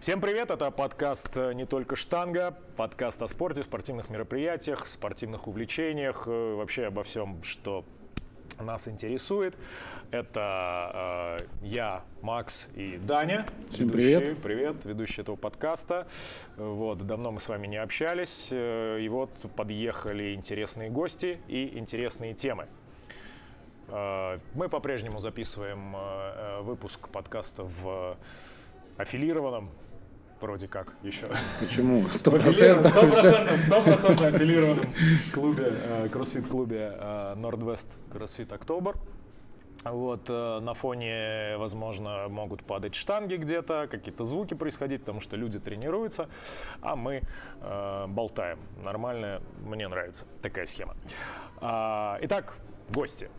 Всем привет, это подкаст «Не только штанга», подкаст о спорте, спортивных мероприятиях, спортивных увлечениях, э, вообще обо всем, что нас интересует. Это э, я, Макс и Даня. Всем ведущие, привет. Привет, ведущий этого подкаста. Вот, давно мы с вами не общались, э, и вот подъехали интересные гости и интересные темы. Э, мы по-прежнему записываем э, выпуск подкаста в аффилированном вроде как еще. Почему? Сто процентов, сто процентов аффилированном клубе, кроссфит-клубе Nordwest CrossFit October. Вот, на фоне, возможно, могут падать штанги где-то, какие-то звуки происходить, потому что люди тренируются, а мы э, болтаем. Нормально, мне нравится такая схема. А, итак, гости.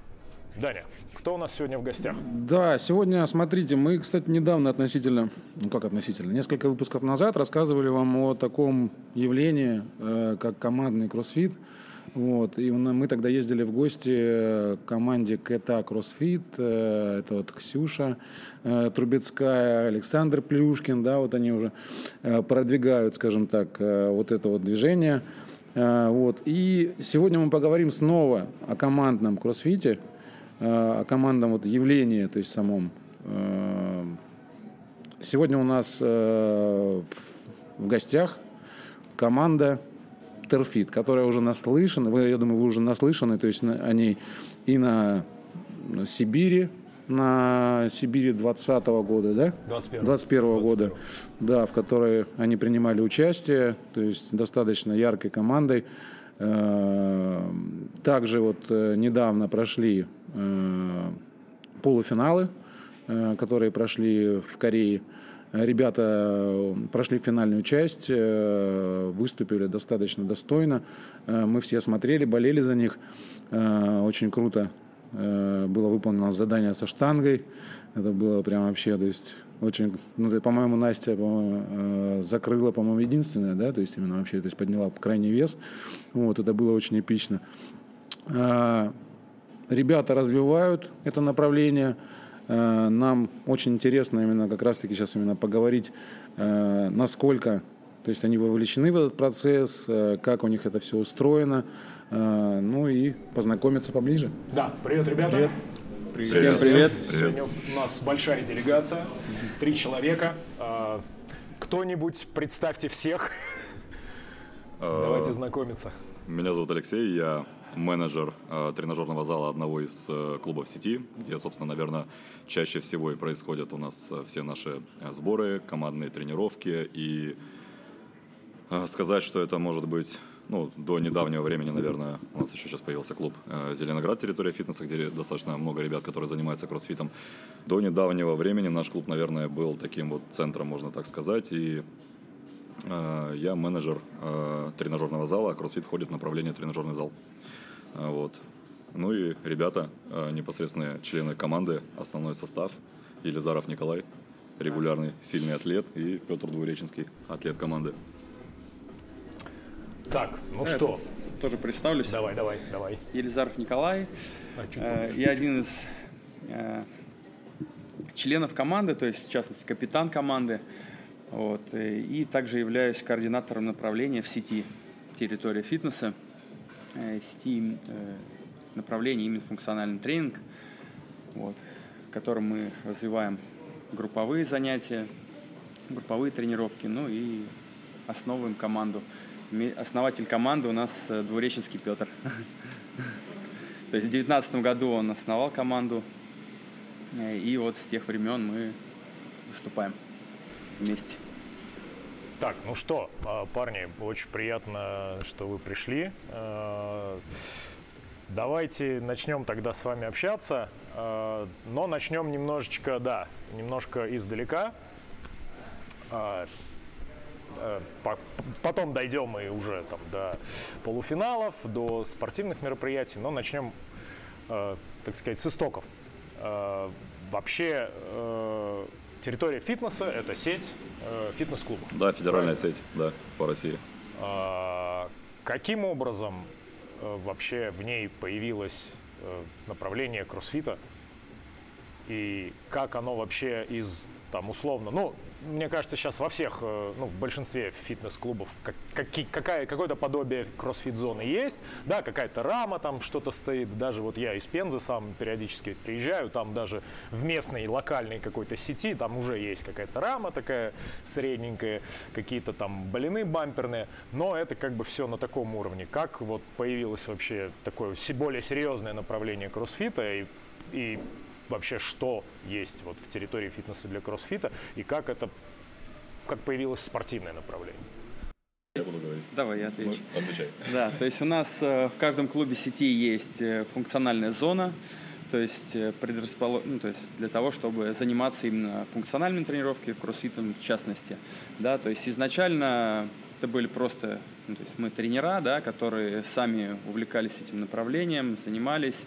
Даня, кто у нас сегодня в гостях? Да, сегодня, смотрите, мы, кстати, недавно относительно, ну как относительно, несколько выпусков назад рассказывали вам о таком явлении, э, как командный кроссфит. Вот, и мы тогда ездили в гости к команде КТА Кроссфит, э, это вот Ксюша э, Трубецкая, Александр Плюшкин, да, вот они уже продвигают, скажем так, вот это вот движение. Вот. И сегодня мы поговорим снова о командном кроссфите, о командном вот явлении, то есть самом. Сегодня у нас в гостях команда Терфит, которая уже наслышана, вы, я думаю, вы уже наслышаны, то есть о ней и на, на Сибири, на Сибири 20 -го года, да? 21 21 -го года, да, в которой они принимали участие, то есть достаточно яркой командой. Также вот недавно прошли полуфиналы, которые прошли в Корее. Ребята прошли финальную часть, выступили достаточно достойно. Мы все смотрели, болели за них. Очень круто было выполнено задание со штангой. Это было прям вообще, то есть очень, ну, по-моему, Настя по закрыла, по-моему, единственная, да, то есть именно вообще, то есть подняла крайний вес. Вот, это было очень эпично. Ребята развивают это направление. Нам очень интересно именно как раз-таки сейчас именно поговорить, насколько то есть они вовлечены в этот процесс, как у них это все устроено, ну и познакомиться поближе. Да, привет, ребята. Привет. Привет. Всем привет. Сегодня у нас большая делегация, три человека. Кто-нибудь представьте всех. Давайте знакомиться. Меня зовут Алексей, я менеджер э, тренажерного зала одного из э, клубов сети, где, собственно, наверное, чаще всего и происходят у нас э, все наши сборы, командные тренировки. И э, сказать, что это может быть, ну, до недавнего времени, наверное, у нас еще сейчас появился клуб э, «Зеленоград. Территория фитнеса», где достаточно много ребят, которые занимаются кроссфитом. До недавнего времени наш клуб, наверное, был таким вот центром, можно так сказать, и э, я менеджер э, тренажерного зала, а кроссфит входит в направление тренажерный зал. Вот. Ну и ребята, непосредственные члены команды, основной состав. Елизаров Николай, регулярный сильный атлет, и Петр Двуреченский, атлет команды. Так, ну Я что? Тоже представлюсь. Давай, давай, давай. Елизаров Николай. А, Э, Я один из э, членов команды, то есть, в частности, капитан команды. Вот, э, и также являюсь координатором направления в сети территория фитнеса. Э, Сети э, направления именно функциональный тренинг, вот, в котором мы развиваем групповые занятия, групповые тренировки, ну и основываем команду. Основатель команды у нас э, Двуреченский Петр. То есть в 2019 году он основал команду, э, и вот с тех времен мы выступаем вместе. Так, ну что, а, парни, очень приятно, что вы пришли. Э, Давайте начнем тогда с вами общаться, но начнем немножечко, да, немножко издалека. Э, по- Потом дойдем мы уже там до полуфиналов, до спортивных мероприятий, но начнем, э, так сказать, с истоков. Э, Вообще, территория фитнеса – это сеть фитнес-клубов. Да, федеральная сеть, да, по России. Каким образом вообще в ней появилось направление кроссфита? И как оно вообще из там условно, ну, мне кажется, сейчас во всех, э, ну, в большинстве фитнес-клубов как, какая, какое-то подобие кроссфит-зоны есть, да, какая-то рама там что-то стоит, даже вот я из Пензы сам периодически приезжаю, там даже в местной локальной какой-то сети, там уже есть какая-то рама такая средненькая, какие-то там блины бамперные, но это как бы все на таком уровне. Как вот появилось вообще такое более серьезное направление кроссфита и, и вообще что есть вот в территории фитнеса для кроссфита и как это, как появилось спортивное направление. Я буду говорить. Давай, я отвечу. Ну, отвечай. Да, то есть у нас э, в каждом клубе сети есть э, функциональная зона, то есть э, предрасполож... ну, то есть для того, чтобы заниматься именно функциональными тренировками, кроссфитом в частности. Да, то есть изначально это были просто, ну, то есть мы тренера, да, которые сами увлекались этим направлением, занимались.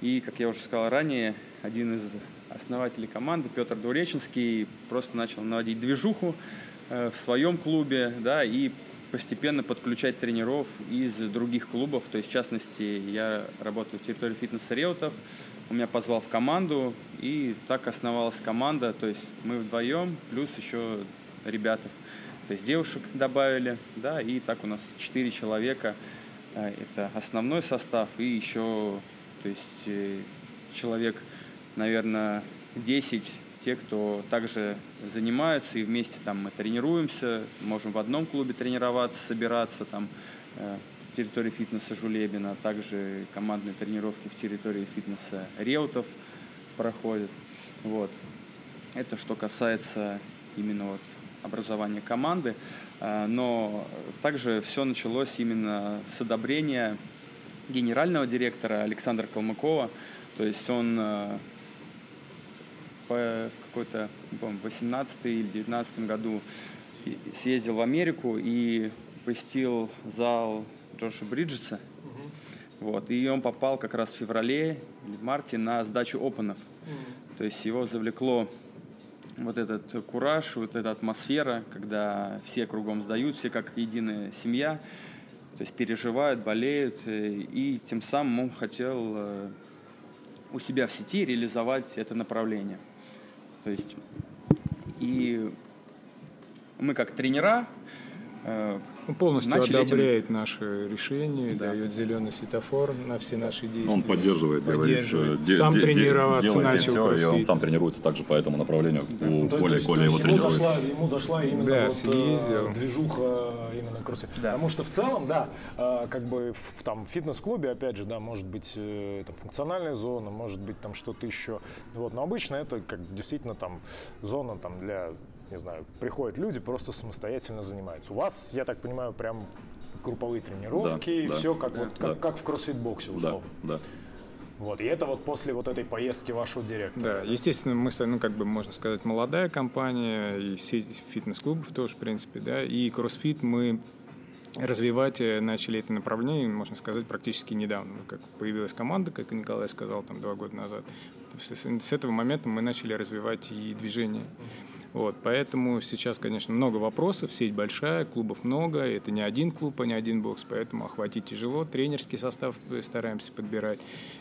И, как я уже сказал ранее, один из основателей команды, Петр Двуреченский, просто начал наводить движуху э, в своем клубе, да, и постепенно подключать тренеров из других клубов. То есть, в частности, я работаю в территории фитнеса Реутов, он меня позвал в команду, и так основалась команда. То есть мы вдвоем, плюс еще ребята. То есть девушек добавили, да, и так у нас четыре человека. Э, это основной состав, и еще, то есть э, человек наверное, 10 те, кто также занимаются, и вместе там мы тренируемся, можем в одном клубе тренироваться, собираться там э, в территории фитнеса Жулебина, а также командные тренировки в территории фитнеса Реутов проходят. Вот. Это что касается именно вот образования команды. Э, но также все началось именно с одобрения генерального директора Александра Калмыкова. То есть он э, в какой-то, не помню, 18 или 19 году съездил в Америку и посетил зал Джоша Бриджеса. Вот, и он попал как раз в феврале или в марте на сдачу опенов. То есть его завлекло вот этот кураж, вот эта атмосфера, когда все кругом сдают, все как единая семья, то есть переживают, болеют, э, и тем самым он хотел э, у себя в сети реализовать это направление. То есть и мы как тренера э, он полностью одобряет этим... наши решения, да. дает зеленый светофор на все наши действия. Он поддерживает, поддерживает. говорит, сам де- тренироваться де- начал. Все, и он сам тренируется также по этому направлению. Да. У ну, Коли, то, Коля его ему тренирует. Зашла, ему зашла именно да, вот, съездил. движуха именно кроссфит. Да. Потому что в целом, да, э, как бы в там, фитнес-клубе, опять же, да, может быть э, там, функциональная зона, может быть там что-то еще. Вот, но обычно это как действительно там зона там, для не знаю, приходят люди, просто самостоятельно занимаются. У вас, я так понимаю, прям групповые тренировки, да, все как, да, вот, как, как в кроссфит-боксе, условно. Да, да. Вот, и это вот после вот этой поездки вашего директора. Да, естественно, мы, ну, как бы, можно сказать, молодая компания, и сеть фитнес-клубов тоже, в принципе, да, и кроссфит мы развивать э, начали это направление, можно сказать, практически недавно. Как появилась команда, как Николай сказал, там, два года назад. С этого момента мы начали развивать и движение. Вот, поэтому сейчас, конечно, много вопросов, сеть большая, клубов много, это не один клуб, а не один бокс, поэтому охватить тяжело, тренерский состав стараемся подбирать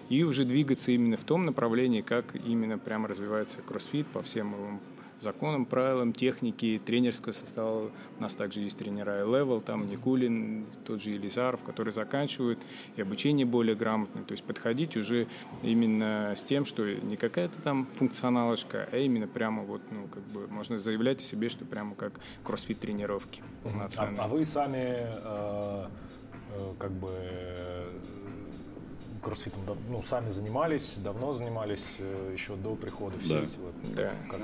и уже двигаться именно в том направлении, как именно прямо развивается кроссфит по всем законам, правилам, техники, тренерского состава. У нас также есть тренера level, там Никулин, тот же Елизаров, которые заканчивают, и обучение более грамотное. То есть подходить уже именно с тем, что не какая-то там функционалочка, а именно прямо вот, ну, как бы можно заявлять о себе, что прямо как кроссфит тренировки полноценные. А, а вы сами э, э, как бы кроссфитом ну, сами занимались, давно занимались, э, еще до прихода в да. сеть? Вот, да. Как,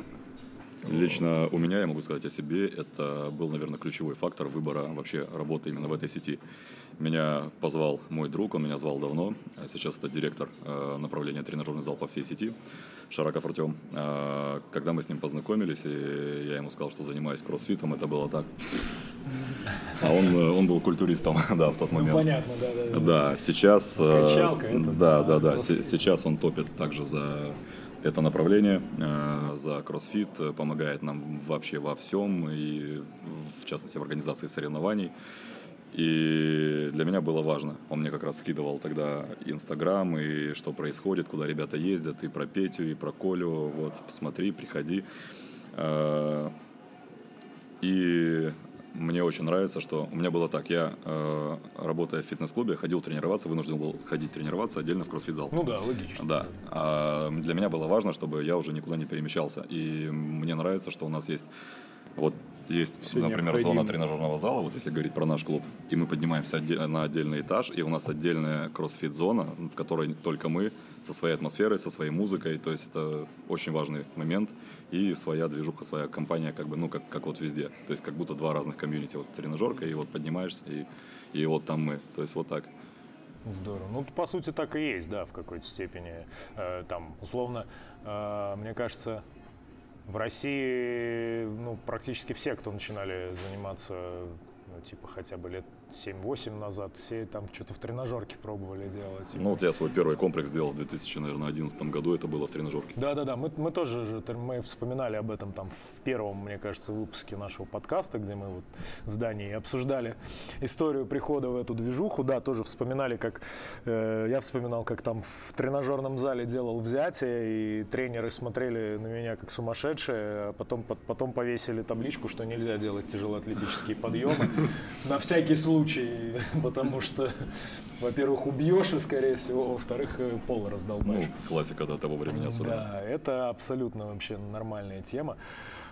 Лично у меня, я могу сказать о себе, это был, наверное, ключевой фактор выбора вообще работы именно в этой сети. Меня позвал мой друг, он меня звал давно, сейчас это директор э, направления тренажерный зал по всей сети, Шараков Артем. Э, когда мы с ним познакомились, и я ему сказал, что занимаюсь кроссфитом, это было так. А он, э, он был культуристом, да, в тот ну, момент. Ну, понятно, да, да. Да, да сейчас... Качалка это, да, да, да. Сейчас он топит также за это направление э, за кроссфит, э, помогает нам вообще во всем, и в частности в организации соревнований. И для меня было важно. Он мне как раз скидывал тогда Инстаграм, и что происходит, куда ребята ездят, и про Петю, и про Колю. Вот, посмотри, приходи. Э, и мне очень нравится, что у меня было так, я, э, работая в фитнес-клубе, ходил тренироваться, вынужден был ходить тренироваться отдельно в кроссфит-зал. Ну да, логично. Да. А для меня было важно, чтобы я уже никуда не перемещался. И мне нравится, что у нас есть вот есть, Всё например, необходимо. зона тренажерного зала, вот если говорить про наш клуб, и мы поднимаемся на отдельный этаж, и у нас отдельная кроссфит-зона, в которой только мы, со своей атмосферой, со своей музыкой, то есть это очень важный момент, и своя движуха, своя компания, как бы, ну, как, как вот везде, то есть как будто два разных комьюнити, вот тренажерка, и вот поднимаешься, и, и вот там мы, то есть вот так. Здорово. Ну, по сути, так и есть, да, в какой-то степени. Э, там, условно, э, мне кажется, в России, ну, практически все, кто начинали заниматься, ну, типа, хотя бы лет 7-8 назад, все там что-то в тренажерке пробовали делать. Ну, вот я свой первый комплекс сделал в 2011 году, это было в тренажерке. Да-да-да, мы, мы тоже же, мы вспоминали об этом там в первом, мне кажется, выпуске нашего подкаста, где мы вот с Данией обсуждали историю прихода в эту движуху. Да, тоже вспоминали, как э, я вспоминал, как там в тренажерном зале делал взятие, и тренеры смотрели на меня как сумасшедшие, а потом, пот- потом повесили табличку, что нельзя делать тяжелоатлетические подъемы. На всякий случай, потому что, во-первых, убьешь, и, скорее всего, во-вторых, э, пол Ну, раздолбаешь. классика до того времени особенно. Да, это абсолютно вообще нормальная тема.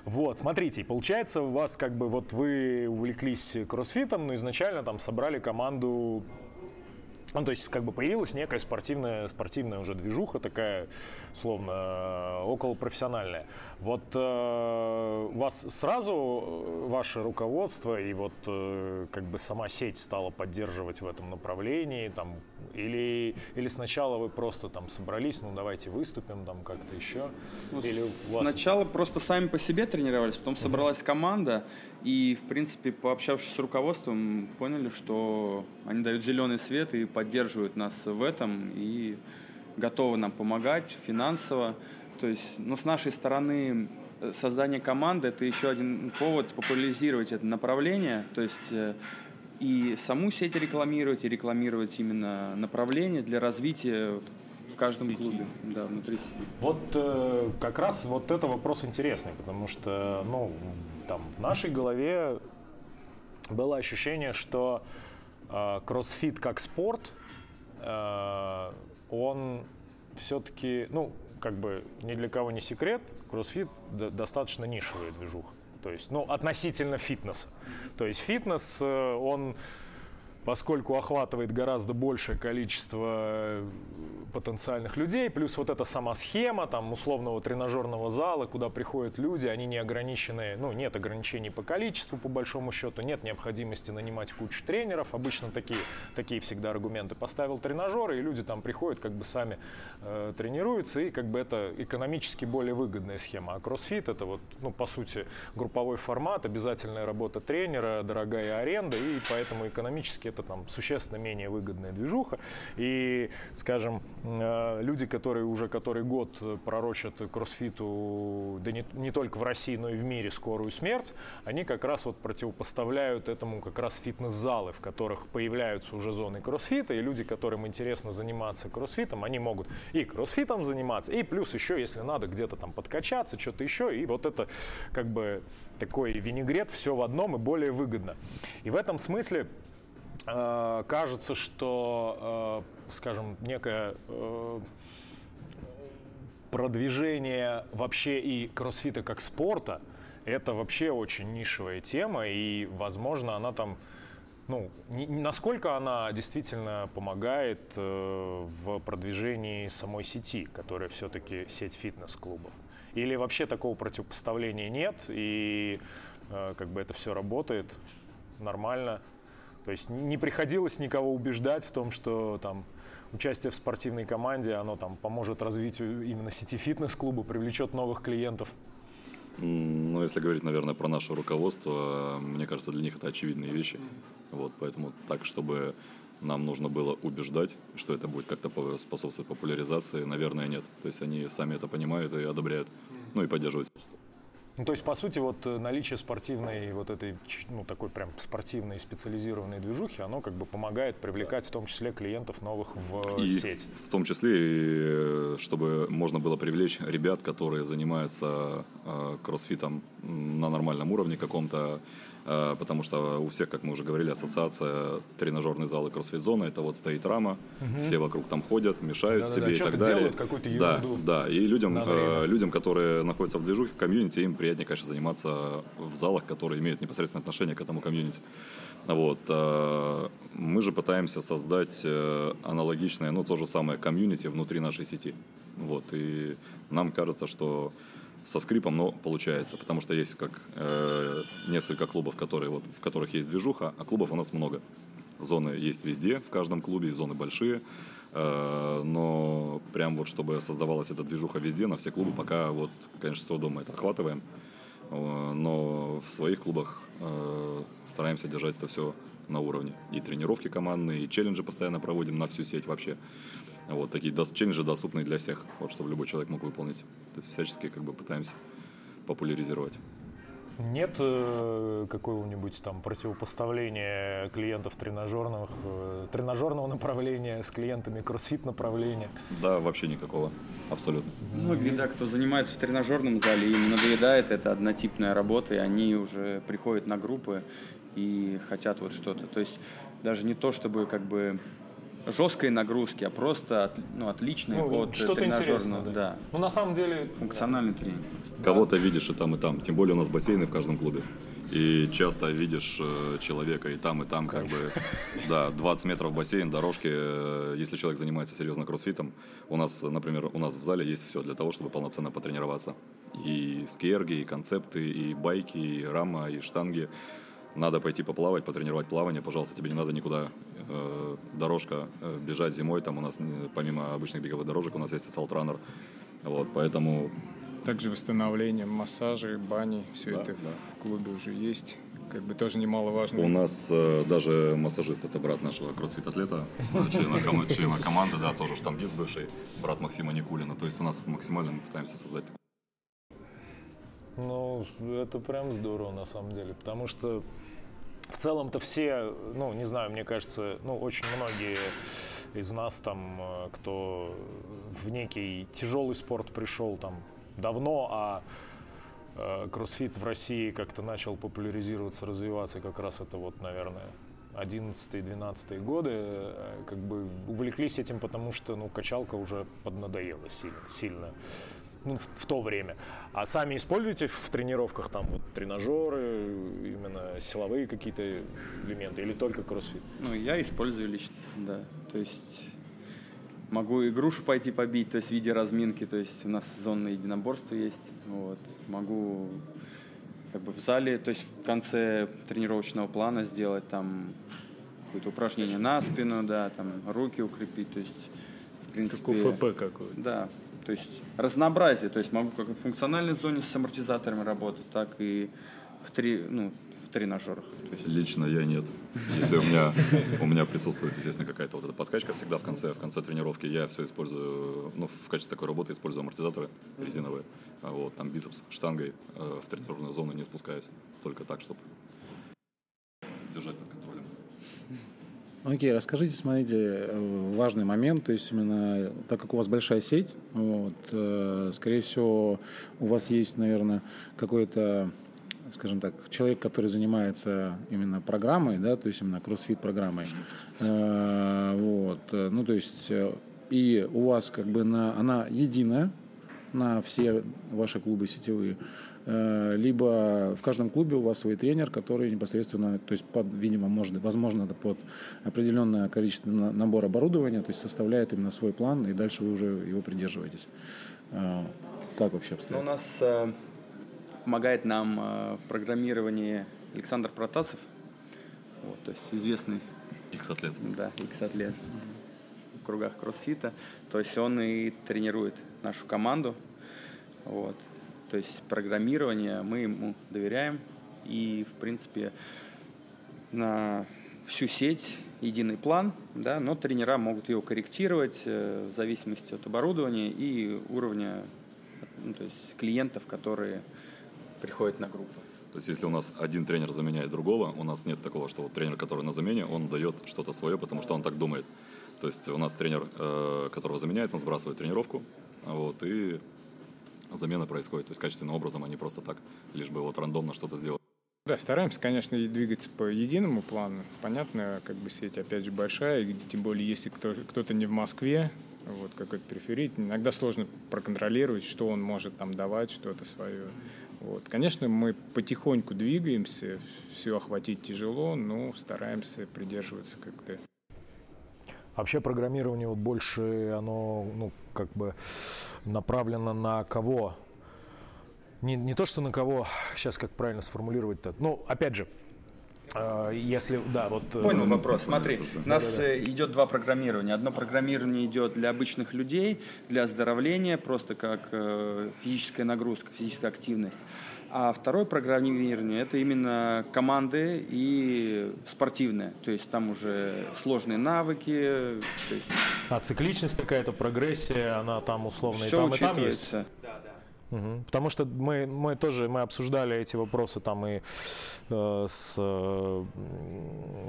Вот, смотрите, получается у вас как бы вот вы увлеклись кроссфитом, но изначально там собрали команду ну, то есть, как бы появилась некая спортивная, спортивная уже движуха такая, словно э, околопрофессиональная. Вот э, вас сразу э, ваше руководство и вот э, как бы сама сеть стала поддерживать в этом направлении, там, или, или сначала вы просто там собрались, ну давайте выступим там как-то еще, Ну, или вас... Сначала просто сами по себе тренировались, потом собралась команда, и, в принципе, пообщавшись с руководством, поняли, что они дают зеленый свет и поддерживают нас в этом, и готовы нам помогать финансово. То есть, но с нашей стороны э, создание команды – это еще один повод популяризировать это направление, то есть э, и саму сеть рекламировать, и рекламировать именно направление для развития в каждом клубе, да, внутри сети. Вот э, как раз вот это вопрос интересный, потому что, ну, там, в нашей голове было ощущение, что э, кроссфит как спорт, э, он все-таки, ну, как бы ни для кого не секрет, кроссфит достаточно нишевая движуха. То есть, ну, относительно фитнеса. То есть фитнес, э, он поскольку охватывает гораздо большее количество э, потенциальных людей, плюс вот эта сама схема там условного тренажерного зала, куда приходят люди, они не ограничены, ну нет ограничений по количеству по большому счету, нет необходимости нанимать кучу тренеров, обычно такие, такие всегда аргументы. Поставил тренажеры, и люди там приходят, как бы сами э, тренируются, и как бы это экономически более выгодная схема. А кроссфит это вот, ну по сути, групповой формат, обязательная работа тренера, дорогая аренда, и поэтому экономически это там существенно менее выгодная движуха. И, скажем, э, люди, которые уже который год пророчат кроссфиту, да не, не только в России, но и в мире скорую смерть, они как раз вот противопоставляют этому как раз фитнес-залы, в которых появляются уже зоны кроссфита, и люди, которым интересно заниматься кроссфитом, они могут и кроссфитом заниматься, и плюс еще, если надо, где-то там подкачаться, что-то еще, и вот это как бы такой винегрет, все в одном и более выгодно. И в этом смысле кажется, что, э, скажем, некое э, продвижение вообще и кроссфита как спорта, это вообще очень нишевая тема, и, возможно, она там, ну, не- насколько она действительно помогает э, в продвижении самой сети, которая все-таки сеть фитнес-клубов? Или вообще такого противопоставления нет, и э, как бы это все работает нормально? То есть не приходилось никого убеждать в том, что там участие в спортивной команде, оно там поможет развитию именно сети фитнес-клуба, привлечет новых клиентов. Ну, если говорить, наверное, про наше руководство, мне кажется, для них это очевидные вещи. Вот, поэтому так, чтобы нам нужно было убеждать, что это будет как-то по- способствовать популяризации, наверное, нет. То есть они сами это понимают и одобряют, ну и поддерживают. Ну, то есть, по сути, вот э, наличие спортивной, вот этой, ну, такой прям спортивной специализированной движухи, оно как бы помогает привлекать в том числе клиентов новых в и сеть. В том числе, э, чтобы можно было привлечь ребят, которые занимаются э, кроссфитом на нормальном уровне каком-то, Э, потому что у всех, как мы уже говорили, ассоциация тренажерный зал и кроссфит-зона, это вот стоит рама, угу. все вокруг там ходят, мешают да, тебе да, и так далее. да, да, и людям, э, людям, которые находятся в движухе, в комьюнити, им приятнее, конечно, заниматься в залах, которые имеют непосредственное отношение к этому комьюнити. Вот. Э, мы же пытаемся создать э, аналогичное, ну, то же самое комьюнити внутри нашей сети. Вот. И нам кажется, что со скрипом, но получается, потому что есть как э, несколько клубов, которые вот в которых есть движуха, а клубов у нас много. Зоны есть везде, в каждом клубе, зоны большие, но прям вот чтобы создавалась эта движуха везде, на все клубы, пока вот, конечно, 100 дома это охватываем, э, но в своих клубах э, стараемся держать это все на уровне. И тренировки командные, и челленджи постоянно проводим на всю сеть вообще. Вот такие челленджи доступные для всех, вот чтобы любой человек мог выполнить. То есть всячески как бы пытаемся популяризировать. Нет э, какого-нибудь там противопоставления клиентов тренажерных, э, тренажерного направления с клиентами кроссфит направления? Да, вообще никакого. Абсолютно. Многие, да, кто занимается в тренажерном зале, им надоедает это однотипная работа, и они уже приходят на группы и хотят вот что-то. То есть даже не то, чтобы как бы жесткой нагрузки, а просто от, ну, отличный ну, от тренажерного. Да. да. Ну, на самом деле... Функциональный да. тренинг. Кого-то видишь и там, и там. Тем более у нас бассейны в каждом клубе. И часто видишь э, человека и там, и там, как бы, да, 20 метров бассейн, дорожки. Э, если человек занимается серьезно кроссфитом, у нас, например, у нас в зале есть все для того, чтобы полноценно потренироваться. И скерги, и концепты, и байки, и рама, и штанги. Надо пойти поплавать, потренировать плавание, пожалуйста, тебе не надо никуда э, дорожка э, бежать зимой, там у нас помимо обычных беговых дорожек у нас есть Раннер, вот, поэтому... Также восстановление, массажи, бани, все да, это да. в клубе уже есть как бы тоже немаловажно. У нас э, даже массажист, это брат нашего кроссфит-атлета, члена, ком- члена команды, да, тоже штангист бывший, брат Максима Никулина. То есть у нас максимально мы пытаемся создать. Ну, это прям здорово на самом деле, потому что в целом-то все, ну, не знаю, мне кажется, ну, очень многие из нас там, э, кто в некий тяжелый спорт пришел там давно, а э, кроссфит в России как-то начал популяризироваться, развиваться, как раз это вот, наверное, 11-12 годы, э, как бы увлеклись этим, потому что, ну, качалка уже поднадоела сильно, сильно ну, в, в то время. А сами используете в тренировках там вот тренажеры, именно силовые какие-то элементы или только кроссфит? Ну, я использую лично, да. То есть могу и грушу пойти побить, то есть в виде разминки, то есть у нас зонное единоборство есть. Вот. Могу как бы в зале, то есть в конце тренировочного плана сделать там какое-то упражнение на спину, да, там руки укрепить, то есть в принципе... Как УФП какой-то. Да, то есть разнообразие, то есть могу как в функциональной зоне с амортизаторами работать, так и в, три, ну, в тренажерах. То есть... Лично я нет. Если у меня, у меня присутствует, естественно, какая-то вот эта подкачка всегда в конце, в конце тренировки, я все использую, ну, в качестве такой работы использую амортизаторы резиновые. А вот, там бицепс штангой э, в тренажерную зону не спускаюсь. Только так, чтобы держать. Окей, расскажите, смотрите, э, важный момент, то есть именно так как у вас большая сеть, вот, э, скорее всего, у вас есть, наверное, какой-то скажем так, человек, который занимается именно программой, да, то есть именно кроссфит программой. Э, вот, ну то есть и у вас как бы на, она единая на все ваши клубы сетевые. Э, либо в каждом клубе у вас свой тренер, который непосредственно, то есть под, видимо, может, возможно, под определенное количество набор оборудования, то есть составляет именно свой план, и дальше вы уже его придерживаетесь. Э, как вообще обстоит? Ну, у нас э, помогает нам э, в программировании Александр Протасов, вот, то есть известный X-атлет. Да, X-атлет в кругах кроссфита. То есть он и тренирует нашу команду. Вот. То есть программирование мы ему доверяем. И, в принципе, на всю сеть единый план, да, но тренера могут его корректировать э, в зависимости от оборудования и уровня ну, то есть клиентов, которые приходят на группу. То есть, если у нас один тренер заменяет другого, у нас нет такого, что вот тренер, который на замене, он дает что-то свое, потому что он так думает. То есть, у нас тренер, э, которого заменяет, он сбрасывает тренировку, вот, и замена происходит. То есть, качественным образом, а не просто так, лишь бы вот рандомно что-то сделать. Да, стараемся, конечно, двигаться по единому плану. Понятно, как бы сеть, опять же, большая, и тем более, если кто, кто-то не в Москве, вот какой-то периферит, иногда сложно проконтролировать, что он может там давать, что-то свое. Вот. Конечно, мы потихоньку двигаемся, все охватить тяжело, но стараемся придерживаться как-то. Вообще программирование вот больше, оно, ну, как бы направлено на кого? Не, не то, что на кого, сейчас как правильно сформулировать-то. Ну, опять же, э, если, да, вот... Э, Понял вопрос. Смотри, у нас да, да. Э, идет два программирования. Одно программирование идет для обычных людей, для оздоровления, просто как физическая нагрузка, физическая активность. А второе программирование – это именно команды и спортивное. То есть там уже сложные навыки. То есть... А цикличность какая-то, прогрессия, она там условно Все и там, и там есть? Да, да. Угу. Потому что мы, мы тоже мы обсуждали эти вопросы там и э, с, э,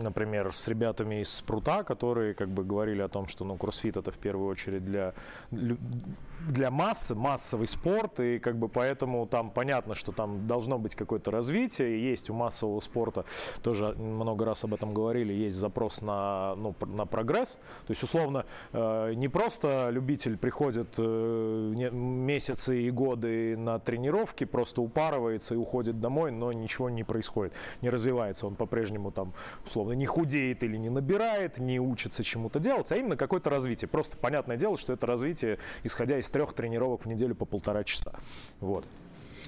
например, с ребятами из Спрута, которые как бы говорили о том, что ну кроссфит это в первую очередь для для массы, массовый спорт, и как бы поэтому там понятно, что там должно быть какое-то развитие, есть у массового спорта, тоже много раз об этом говорили, есть запрос на, ну, на прогресс, то есть условно э, не просто любитель приходит э, месяцы и годы на тренировки, просто упарывается и уходит домой, но ничего не происходит, не развивается, он по-прежнему там условно не худеет или не набирает, не учится чему-то делать, а именно какое-то развитие, просто понятное дело, что это развитие, исходя из трех тренировок в неделю по полтора часа. Вот.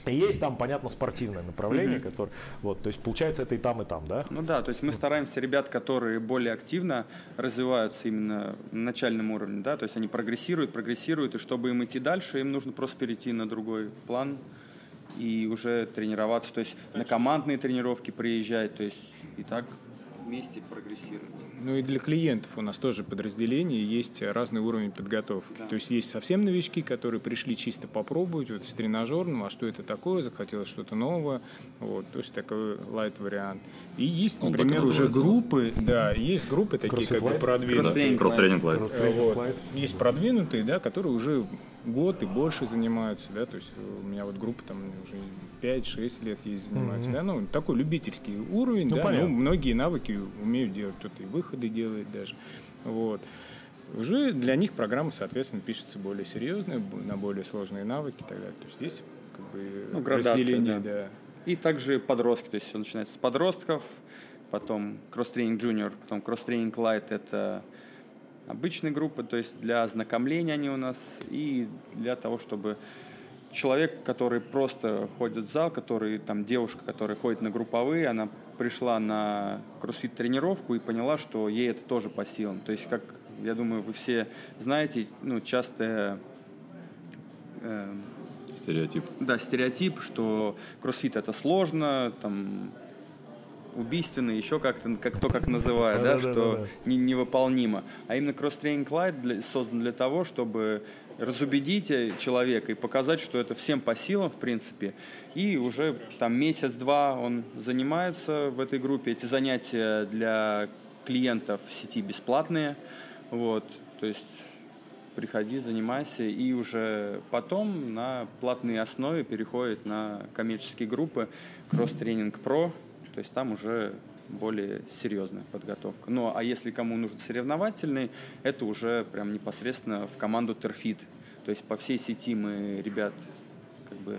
И есть там, понятно, спортивное направление, mm-hmm. которое, вот, то есть получается это и там, и там, да? Ну да, то есть мы стараемся ребят, которые более активно развиваются именно на начальном уровне, да, то есть они прогрессируют, прогрессируют, и чтобы им идти дальше, им нужно просто перейти на другой план и уже тренироваться, то есть на командные тренировки приезжать, то есть и так вместе прогрессировать. Ну и для клиентов у нас тоже подразделение, есть разный уровень подготовки. Да. То есть есть совсем новички, которые пришли чисто попробовать, вот с тренажерным, а что это такое, захотелось что-то новое, вот, то есть такой лайт вариант. И есть, Он например, уже группы, да, есть группы такие как бы продвинутые. Кросс-тренинг лайт. Вот. Есть продвинутые, да, которые уже год и больше занимаются, да, то есть у меня вот группа там уже 5-6 лет есть занимаются, mm-hmm. да, ну, такой любительский уровень, ну, да, понятно. ну, многие навыки умеют делать, кто-то и выходы делает даже, вот. Уже для них программа, соответственно, пишется более серьезная, на более сложные навыки и так далее. То есть здесь как бы ну, разделение, да. да. И также подростки, то есть все начинается с подростков, потом кросс-тренинг junior, потом кросс-тренинг light – это обычные группы, то есть для ознакомления они у нас и для того, чтобы человек, который просто ходит в зал, который, там, девушка, которая ходит на групповые, она пришла на кроссфит тренировку и поняла, что ей это тоже по силам. То есть, как, я думаю, вы все знаете, ну, часто... Э, стереотип. Да, стереотип, что кроссфит это сложно, там, убийственно, еще как-то, как кто как называет, да, да, да, что да, да. Не, невыполнимо. А именно кросс-тренинг лайт для, создан для того, чтобы разубедить человека и показать, что это всем по силам, в принципе. И уже там месяц-два он занимается в этой группе. Эти занятия для клиентов сети бесплатные. Вот, то есть приходи, занимайся, и уже потом на платной основе переходит на коммерческие группы Cross Training Pro, то есть там уже более серьезная подготовка. Ну, а если кому нужен соревновательный, это уже прям непосредственно в команду Терфит. То есть по всей сети мы ребят как бы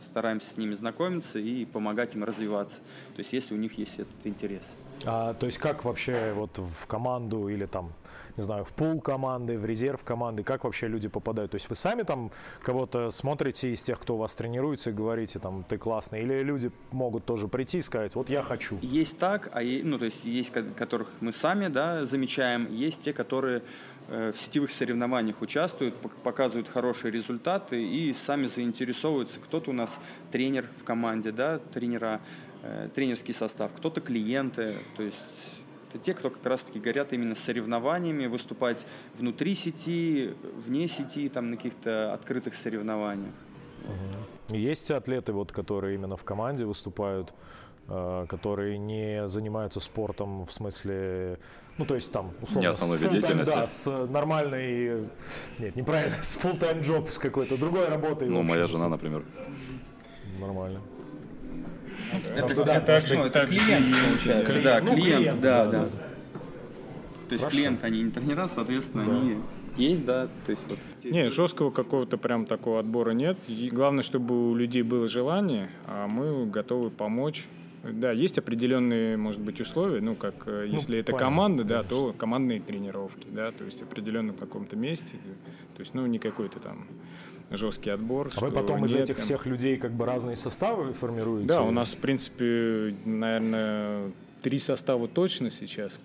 стараемся с ними знакомиться и помогать им развиваться. То есть если у них есть этот интерес. А, то есть как вообще вот в команду или там, не знаю, в пул команды, в резерв команды, как вообще люди попадают? То есть вы сами там кого-то смотрите из тех, кто у вас тренируется и говорите там, ты классный, или люди могут тоже прийти и сказать, вот я хочу? Есть так, а ну то есть есть которых мы сами, да, замечаем, есть те, которые э, в сетевых соревнованиях участвуют, показывают хорошие результаты и сами заинтересовываются. Кто-то у нас тренер в команде, да, тренера, Э, тренерский состав, кто-то клиенты, то есть это те, кто как раз-таки горят именно соревнованиями, выступать внутри сети, вне сети, там на каких-то открытых соревнованиях. Есть атлеты, вот, которые именно в команде выступают, э, которые не занимаются спортом в смысле, ну то есть там условно Не основной с, вид деятельности. Да, с нормальной, нет, неправильно, с full-time job, с какой-то другой работой. Ну, моя жена, например. Нормально. Это, да, это, так ну, это клиент, получается. Клиент, Да, ну, клиент, клиент, да, да, да. да. То есть Хорошо. клиент, они не тренера, соответственно, они есть, да, то есть вот Не, жесткого какого-то прям такого отбора нет. И главное, чтобы у людей было желание, а мы готовы помочь. Да, есть определенные, может быть, условия, ну, как э, если это понятно, команда, да, то командные тренировки, да, то есть определенно в каком-то месте, то есть, ну, не какой-то там жесткий отбор. А вы потом из нет, этих там. всех людей как бы разные составы формируете? Да, у нас, в принципе, наверное, три состава точно сейчас.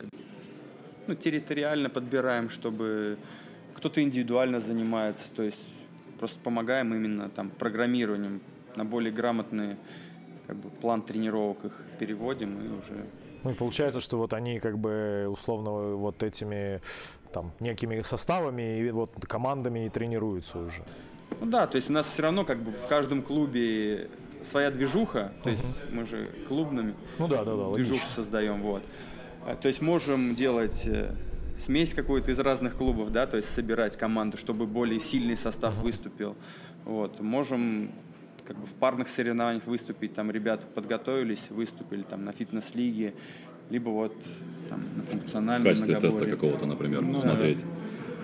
ну, территориально подбираем, чтобы кто-то индивидуально занимается, то есть просто помогаем именно там программированием на более грамотный как бы, план тренировок их переводим и уже Ну и получается, что вот они как бы условно вот этими там некими составами и вот командами и тренируются уже. Ну да, то есть у нас все равно как бы в каждом клубе своя движуха, то есть мы же клубными Ну да, да, да, движуху логично. создаем, вот. А, То есть можем делать э, смесь какую-то из разных клубов, да, то есть собирать команду, чтобы более сильный состав выступил. Вот. Можем как бы в парных соревнованиях выступить, там ребята подготовились, выступили там на фитнес-лиге, либо вот там на В функциональном качестве теста многоборье. какого-то, например, Ну, смотреть. И,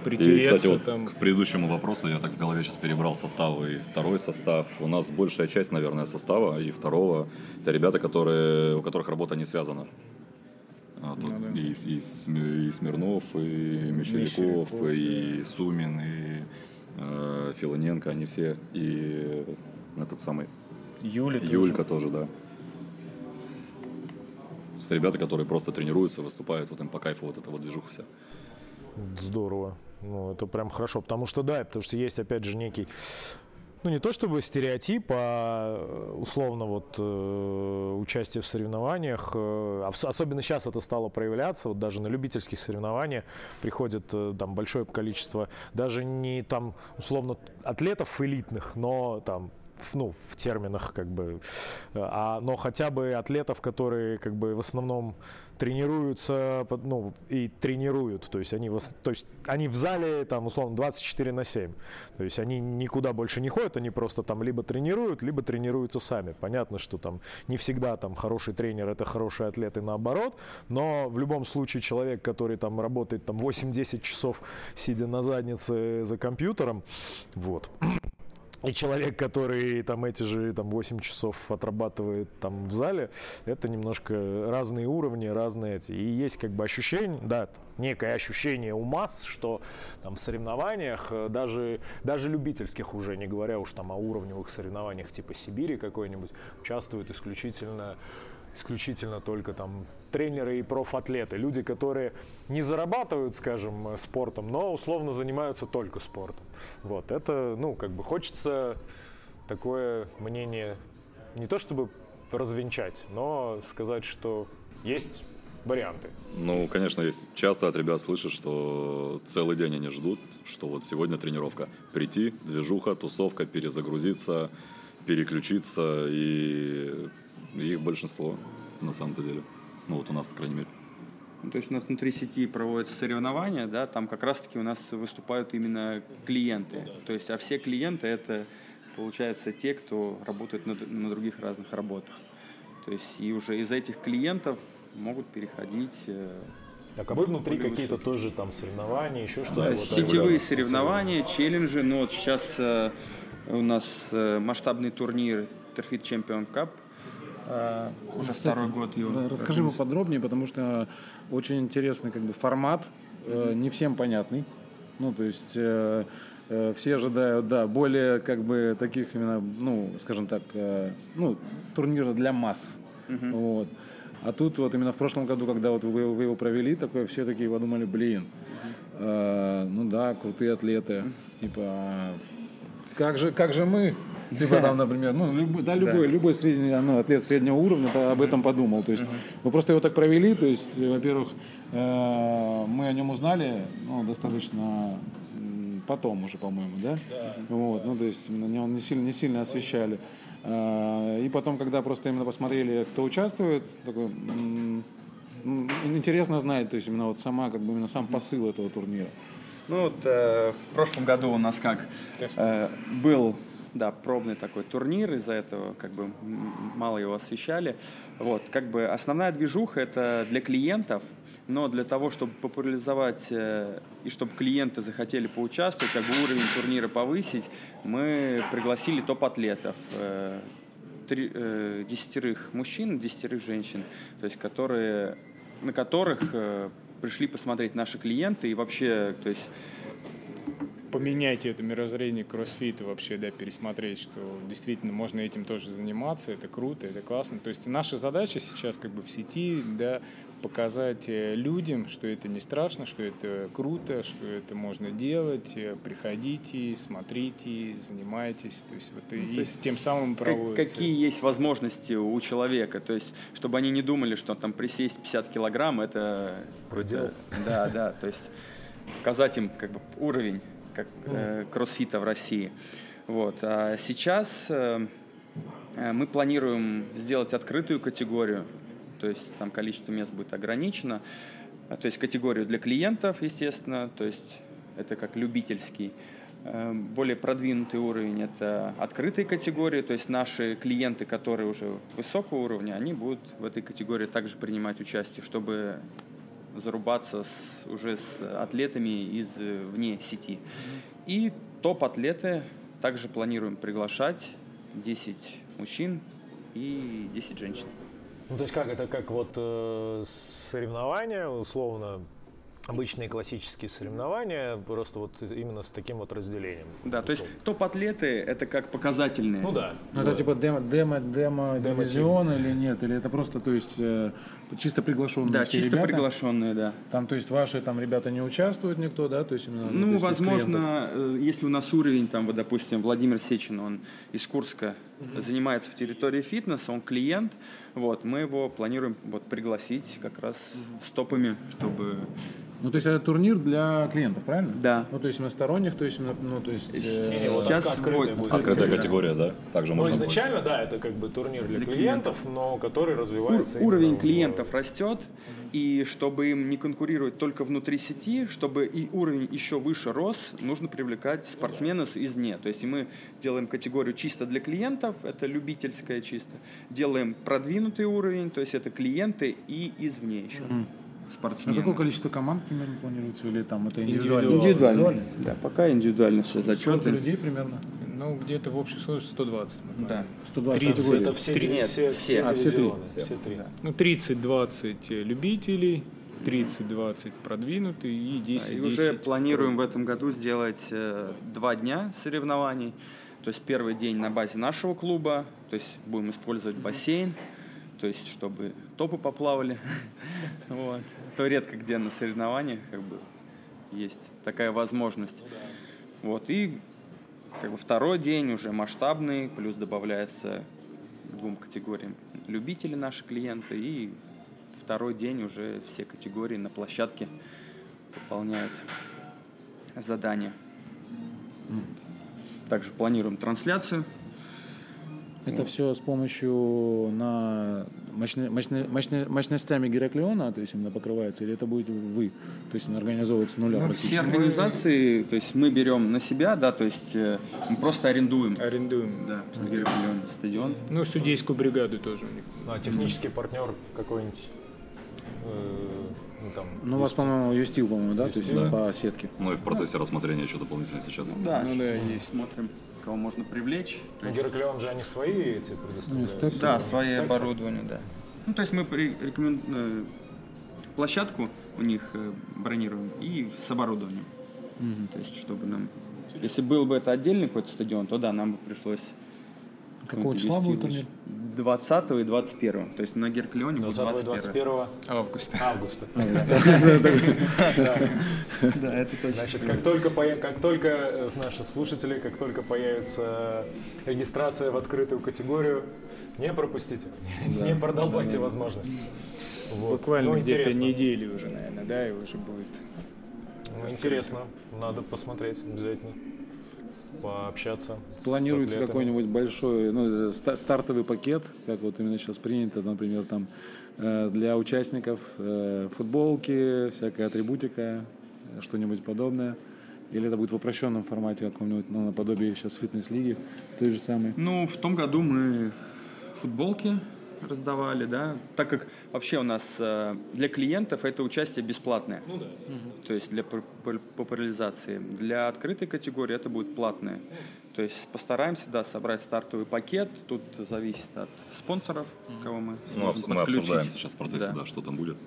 Притереться кстати, вот там. к предыдущему вопросу я так в голове сейчас перебрал составы и второй состав. У нас большая часть, наверное, состава и второго это ребята, которые, у которых работа не связана. А, тут Ну да. и, и и Смирнов, и Мещеряков, Мещеряков, и Сумин, и э, Филоненко, они все, и этот самый Юля тоже. Юлька тоже, да. С ребята, которые просто тренируются, выступают, вот им по кайфу вот эта вот движуха вся. Здорово. Ну, это прям хорошо. Потому что, да, потому что есть, опять же, некий ну, не то чтобы стереотип, а э, условно вот э, участие в соревнованиях, э, ос- особенно сейчас это стало проявляться, вот даже на любительских соревнованиях приходит э, там большое количество, даже не там условно атлетов элитных, но там ну, в терминах как бы, э, а, но хотя бы атлетов, которые как бы в основном тренируются, ну, и тренируют, то есть они, то есть они в зале, там, условно, 24 на 7, то есть они никуда больше не ходят, они просто там либо тренируют, либо тренируются сами. Понятно, что там не всегда там хороший тренер это хороший атлет и наоборот, но в любом случае человек, который там работает там 8-10 часов, сидя на заднице за компьютером, вот, и человек, который там эти же там 8 часов отрабатывает там в зале, это немножко разные уровни, разные эти. И есть как бы ощущение, да, некое ощущение у масс, что там в соревнованиях, э, даже, даже любительских уже, не говоря уж там о уровневых соревнованиях типа Сибири какой-нибудь, участвуют исключительно исключительно только там тренеры и профатлеты, люди, которые не зарабатывают, скажем, э, спортом, но условно занимаются только спортом. Вот, это, ну, как бы хочется такое мнение не то чтобы развенчать, но сказать, что есть варианты. Ну, конечно, есть. Часто от ребят слышишь, что целый день они ждут, что вот сегодня тренировка. Прийти, движуха, тусовка, перезагрузиться, переключиться, и их большинство на самом-то деле. Ну, вот у нас, по крайней мере. Ну, То есть у нас внутри сети проводятся соревнования, да, там как раз-таки у нас выступают именно клиенты. То есть, а все клиенты это, получается, те, кто работает на, на других разных работах. То есть и уже из этих клиентов могут переходить э, Так, а вы внутри какие-то тоже там соревнования, еще что-то? да, вот, сетевые регулярно. соревнования, челленджи. Но вот сейчас э, у нас э, масштабный турнир Turfit Champion Cup. Э, уже второй год его. Да, расскажи поподробнее, потому что очень интересный как бы формат, э, не всем понятный. Ну, то есть э, э, все ожидают, да, более как бы таких именно, ну, скажем так, э, ну, турнира для масс. Вот. А тут вот именно в прошлом году, когда вот вы, вы его провели, такое все такие подумали, блин, э, ну да, крутые атлеты, типа, а как же, как же мы, типа там, например, ну, любой, да, любой, любой средний, ну, атлет среднего уровня об этом подумал. То есть мы просто его так провели, то есть, э, во-первых, э, мы о нем узнали, ну, достаточно потом уже, по-моему, да? Да. Вот, ну, то есть именно не, не, сильно, не сильно освещали. А, и потом, когда просто именно посмотрели, кто участвует, такой, интересно знать, то есть именно вот сама, как бы именно сам посыл этого турнира. Ну вот э, в прошлом году у нас как э, был да, пробный такой турнир, из-за этого как бы мало его освещали. Вот, как бы основная движуха это для клиентов, но для того, чтобы популяризовать э, и чтобы клиенты захотели поучаствовать, как бы уровень турнира повысить, мы пригласили топ-атлетов, э, три, э, десятерых мужчин, десятерых женщин, то есть которые, на которых э, пришли посмотреть наши клиенты и вообще, то есть поменять это мирозрение кроссфита вообще, да, пересмотреть, что действительно можно этим тоже заниматься, это круто, это классно. То есть наша задача сейчас как бы в сети, да, показать э, людям, что это не страшно, что это круто, что это можно делать, э, приходите, смотрите, занимайтесь, то есть вот ну, и есть тем самым проводится. Какие есть возможности у человека, то есть чтобы они не думали, что там присесть 50 килограмм это... Предел. Да, да, то есть показать им как бы уровень как э, кроссфита в России. Вот. А сейчас э, э, мы планируем сделать открытую категорию, то есть там количество мест будет ограничено, а, то есть категорию для клиентов, естественно, то есть это как любительский. Э, более продвинутый уровень – это открытые категории, то есть наши клиенты, которые уже высокого уровня, они будут в этой категории также принимать участие, чтобы зарубаться с, уже с атлетами из э, вне сети. И топ-атлеты также планируем приглашать 10 мужчин и 10 женщин. Ну, то есть как это как вот э, соревнования, условно, обычные классические соревнования, просто вот именно с таким вот разделением. Да, то есть топ-атлеты это как показательные. Ну да. Ну, это типа демо, демо, демо, демо дивизион или нет? Или это просто, то есть, э, чисто приглашенные Да, чисто ребята? приглашенные, да. Там, то есть, ваши там ребята не участвуют никто, да? То есть, именно, ну, то возможно, э, если у нас уровень, там, вот, допустим, Владимир Сечин, он из Курска угу. занимается в территории фитнеса, он клиент, вот, мы его планируем вот, пригласить как раз угу. с топами, чтобы ну, то есть это турнир для клиентов, правильно? Да. Ну, то есть иносторонних, то есть, ну, то есть... Э, сейчас открытая, будет. открытая категория, да. Также ну, можно изначально, будет. да, это как бы турнир для, для клиентов, клиентов, но который развивается... Ур- уровень клиентов растет, и чтобы им не конкурировать только внутри сети, чтобы и уровень еще выше рос, нужно привлекать спортсменов извне. То есть мы делаем категорию чисто для клиентов, это любительская чисто. Делаем продвинутый уровень, то есть это клиенты и извне еще. Mm-hmm спортсмены. А какое количество команд примерно планируется или там это индивидуально? Индивидуально. индивидуально. Да, пока индивидуально все зачеты. Сколько людей примерно? Ну, где-то в общей сложности 120. Да. 120 30, это все, 3, нет, все, все, а, все три. Все, три. Да. Ну, 30-20 любителей, 30-20 продвинутые и 10 да, И уже планируем в этом году сделать э, два дня соревнований. То есть первый день на базе нашего клуба, то есть будем использовать бассейн, то есть чтобы топы поплавали. вот. То редко где на соревнованиях как бы есть такая возможность. Вот. И как бы второй день уже масштабный, плюс добавляется двум категориям любители наши клиенты, и второй день уже все категории на площадке выполняют задания. Также планируем трансляцию это все с помощью на мощно, мощно, мощно, мощностями Гераклеона, то есть именно покрывается, или это будет вы, то есть организовывать с нуля ну, Все организации, то есть мы берем на себя, да, то есть э, мы просто арендуем. Арендуем. Да, Гераклеон стадион. Ну, судейскую бригаду тоже у них. Ну, а технический партнер какой-нибудь э, ну, там, ну, у вас, по-моему, юстил, по-моему, да? Юстил, То есть да. по сетке. Ну и в процессе рассмотрения еще дополнительно сейчас. Ну, да, ну, да, есть. Смотрим кого можно привлечь. Ну, Гераклеон же они свои эти предоставляют? Да, свои оборудование, да. Ну, то есть мы рекомендуем э, площадку у них э, бронируем и с оборудованием. Угу. То есть, чтобы нам... Если был бы это отдельный какой-то стадион, то да, нам бы пришлось Какого числа будет турнир? 20 и 21. То есть на Герклеоне будет 21. 21 августа. Августа. Да, это точно. Значит, как только, как только э, наши слушатели, как только появится регистрация в открытую категорию, не пропустите, не продолбайте возможность. Буквально где-то недели уже, наверное, да, и уже будет Ну, интересно, надо посмотреть обязательно, пообщаться. Планируется какой-нибудь большой ну, стартовый пакет, как вот именно сейчас принято, например, там э, для участников э, футболки, всякая атрибутика, что-нибудь подобное. Или это будет в упрощенном формате каком-нибудь, ну, наподобие сейчас фитнес-лиги, той же самой? Ну, в том году мы футболки раздавали, да, так как вообще у нас э, для клиентов это участие бесплатное. Ну да. То есть для популяризации. Для открытой категории это будет платное. То есть постараемся, да, собрать стартовый пакет. Тут зависит от спонсоров, кого мы ну, сможем Мы обсуждаем сейчас в процессе, да. да, что там будет.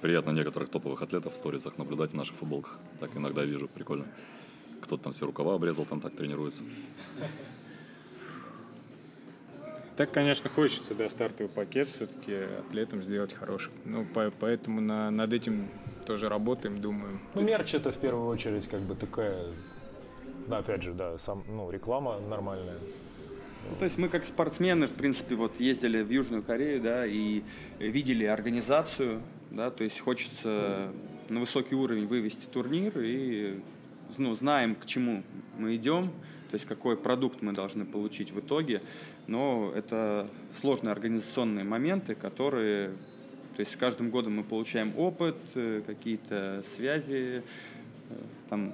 Приятно некоторых топовых атлетов в сторисах наблюдать в наших футболках. Так иногда вижу, прикольно. Кто-то там все рукава обрезал, там так тренируется. Так, конечно, хочется, да, стартовый пакет все-таки атлетам сделать хороший. Ну, по, поэтому на, над этим тоже работаем, думаем. Ну, мерч это в первую очередь как бы такая, да, опять же, да, сам, ну, реклама нормальная. Ну, то есть мы как спортсмены, в принципе, вот ездили в Южную Корею, да, и видели организацию, да, то есть хочется на высокий уровень вывести турнир и ну, знаем, к чему мы идем, то есть какой продукт мы должны получить в итоге, но это сложные организационные моменты, которые, то есть с каждым годом мы получаем опыт, э, какие-то связи, э, там,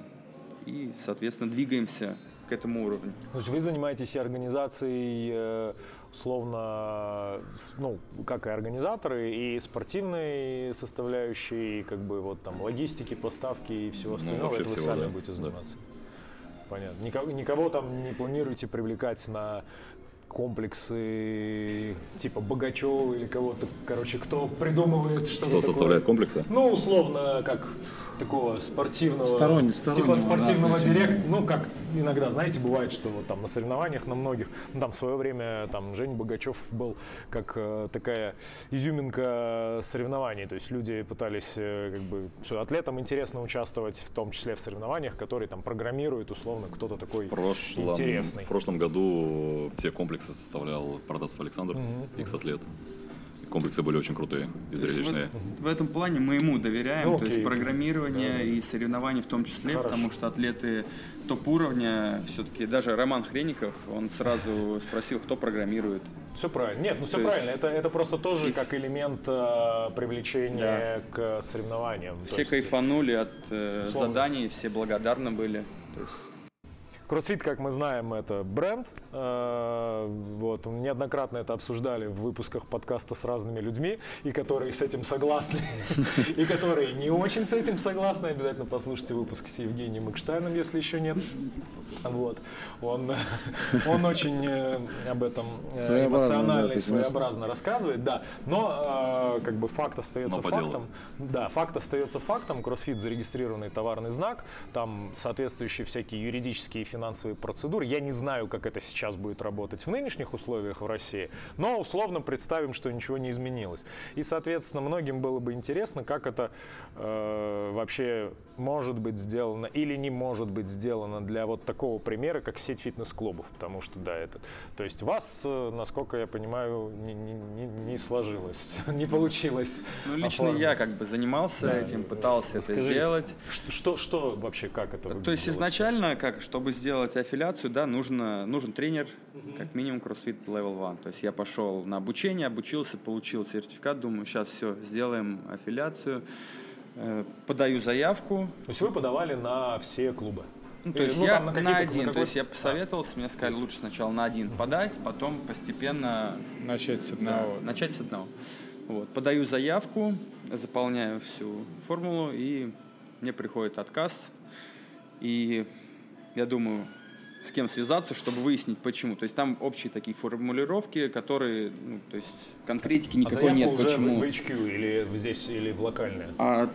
и, соответственно, двигаемся к этому уровню. То есть вы занимаетесь организацией э, условно, ну, как и организаторы, и спортивной составляющей, и как бы вот там логистики, поставки и всего ну, остального, ну, это вы сами да. будете заниматься. Да. Понятно. Никого, никого там не планируете привлекать на комплексы типа Богачева или кого-то, короче, кто придумывает что-то Кто составляет комплексы? Ну, условно, как такого спортивного... Сторонний, стороннего, Типа спортивного да, директора. Ну, как иногда, знаете, бывает, что вот там на соревнованиях на многих, ну, там в свое время там Жень Богачев был как э, такая изюминка соревнований. То есть люди пытались, э, как бы, что атлетам интересно участвовать, в том числе в соревнованиях, которые там программируют, условно, кто-то такой в прошлом, интересный. В прошлом году все комплексы составлял Протасов Александр, mm-hmm. X-атлет комплексы были очень крутые и зрелищные. В, в этом плане мы ему доверяем, ну, то есть программирование да. и соревнования в том числе, Хорошо. потому что атлеты топ-уровня, все-таки даже Роман Хреников, он сразу спросил, кто программирует. Все правильно. Нет, ну все есть... правильно. Это, это просто тоже как элемент э, привлечения да. к соревнованиям. Все есть... кайфанули от э, заданий, все благодарны были. То есть Кроссфит, как мы знаем, это бренд. Э, вот, неоднократно это обсуждали в выпусках подкаста с разными людьми, и которые с этим согласны, и которые не очень с этим согласны. Обязательно послушайте выпуск с Евгением Экштайном, если еще нет. Вот. Он, он очень э, об этом э, эмоционально и своеобразно рассказывает, да. Но как бы факт остается фактом. Да, факт остается фактом. Кроссфит зарегистрированный товарный знак, там соответствующие всякие юридические и финансовые процедуры. Я не знаю, как это сейчас будет работать в нынешних условиях в России, но условно представим, что ничего не изменилось. И, соответственно, многим было бы интересно, как это э, вообще может быть сделано или не может быть сделано для вот такого примера, как сеть фитнес-клубов, потому что, да, это... То есть вас, э, насколько я понимаю, не, не, не сложилось, не получилось. Ну, лично оформить. я как бы занимался да, этим, пытался Расскажи, это сделать. Что, что, что вообще, как это То есть изначально, как, чтобы сделать аффилиацию, да, нужно, нужен тренер, как минимум CrossFit Level 1. То есть я пошел на обучение, обучился, получил сертификат, думаю, сейчас все, сделаем аффилиацию, э, подаю заявку. То есть вы подавали на все клубы? Ну, то есть ну, я на, на один, на то есть я посоветовался, мне сказали, лучше сначала на один подать, потом постепенно... Начать с одного. Да, начать с одного. Вот. Подаю заявку, заполняю всю формулу, и мне приходит отказ. И я думаю, с кем связаться, чтобы выяснить, почему. То есть там общие такие формулировки, которые, ну, то есть конкретики никакой а нет, уже почему. в HQ или здесь, или в локальное? А,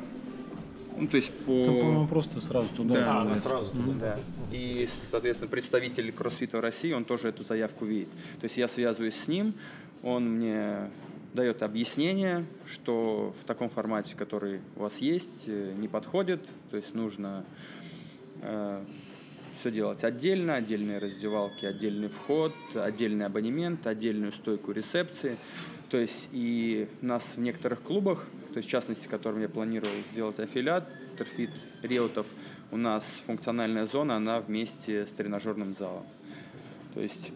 ну, то есть по... по просто сразу туда. Да, а, она сразу туда. Да. И, соответственно, представитель кроссфита России, он тоже эту заявку видит. То есть я связываюсь с ним, он мне дает объяснение, что в таком формате, который у вас есть, э, не подходит, то есть нужно э, все делать отдельно, отдельные раздевалки, отдельный вход, отдельный абонемент, отдельную стойку ресепции. То есть и нас в некоторых клубах то есть в частности, которым я планирую сделать аффилиат, Терфит Реутов, у нас функциональная зона, она вместе с тренажерным залом. То есть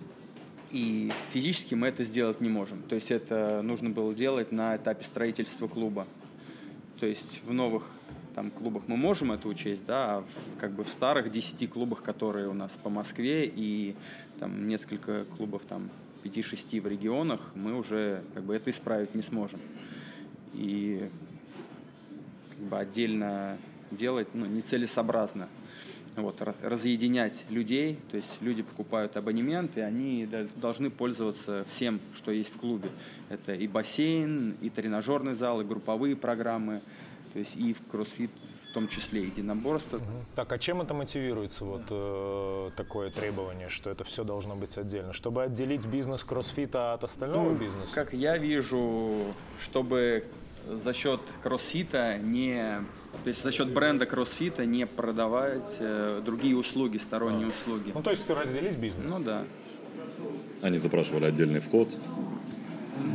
и физически мы это сделать не можем. То есть это нужно было делать на этапе строительства клуба. То есть в новых там, клубах мы можем это учесть, да, а в, как бы в старых 10 клубах, которые у нас по Москве и там несколько клубов там 5-6 в регионах, мы уже как бы это исправить не сможем. И как бы отдельно делать ну, нецелесообразно вот, разъединять людей, то есть люди покупают абонемент, и они должны пользоваться всем, что есть в клубе. Это и бассейн, и тренажерный зал, и групповые программы, то есть и в кроссфит в том числе единоборство. Так, а чем это мотивируется, вот э, такое требование, что это все должно быть отдельно? Чтобы отделить бизнес кроссфита от остального ну, бизнеса? Как я вижу, чтобы за счет кроссфита не то есть за счет бренда кроссфита не продавать э, другие услуги, сторонние а. услуги. Ну, то есть разделить бизнес. Ну да. Они запрашивали отдельный вход.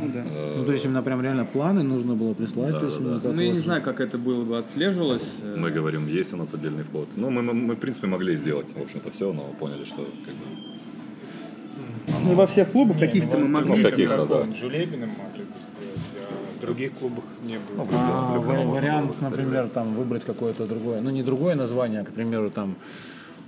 Ну, да. Э, ну, то есть именно прям реально планы нужно было прислать. Да, то есть, да. Ну, я не знаю, как это было бы отслеживалось. Мы говорим, есть у нас отдельный вход. Ну, мы, мы, мы в принципе, могли сделать, в общем-то, все, но поняли, что как бы... Ну, во всех клубах каких-то мы могли. Ну, каких-то, да. Жулебиным могли других клубах не было. Ну, а, вариант, например, там выбрать какое-то другое, ну не другое название, а, к примеру, там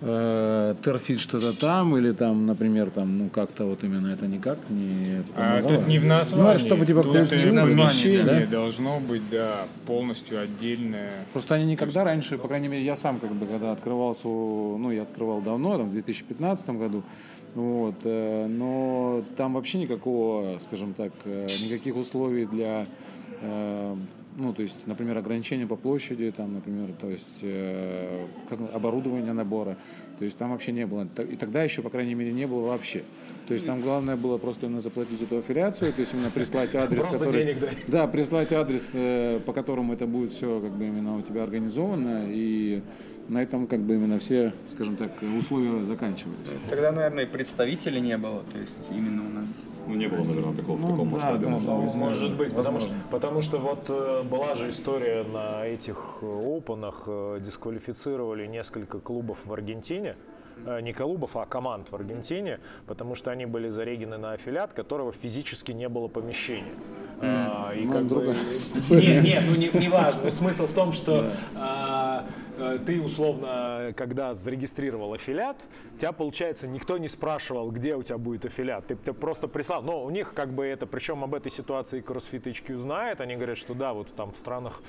э, Терфит что-то там, или там, например, там, ну как-то вот именно это никак не... А тут не в названии. Ну, чтобы типа тут в названии, да? должно быть, да, полностью отдельное. Просто они никогда раньше, по крайней мере, я сам как бы, когда открывался, ну, я открывал давно, там, в 2015 году, вот, э, но там вообще никакого, скажем так, э, никаких условий для Э, ну, то есть, например, ограничения по площади, там, например, то есть как оборудование набора, то есть там вообще не было. И тогда еще, по крайней мере, не было вообще. То есть там главное было просто именно заплатить эту аффилиацию, то есть именно прислать адрес, просто который, денег, да? да, прислать адрес, по которому это будет все как бы именно у тебя организовано и на этом как бы именно все, скажем так, условия заканчивались. Тогда, наверное, и представителей не было, то есть именно у нас. Ну, не было, наверное, такого ну, в таком да, масштабе. Да, ну, может быть, потому что, потому что вот э, была же история на этих э, опенах, э, дисквалифицировали несколько клубов в Аргентине, не клубов, а команд в Аргентине, потому что они были зарегены на аффилиат, которого физически не было помещения. Mm. А, и ну, как бы... Нет, нет, ну не, не важно. Смысл в том, что а, ты условно, когда зарегистрировал аффилиат, тебя, получается, никто не спрашивал, где у тебя будет аффилиат. Ты, ты просто прислал. Но у них как бы это, причем об этой ситуации CrossFit HQ знает. Они говорят, что да, вот там в странах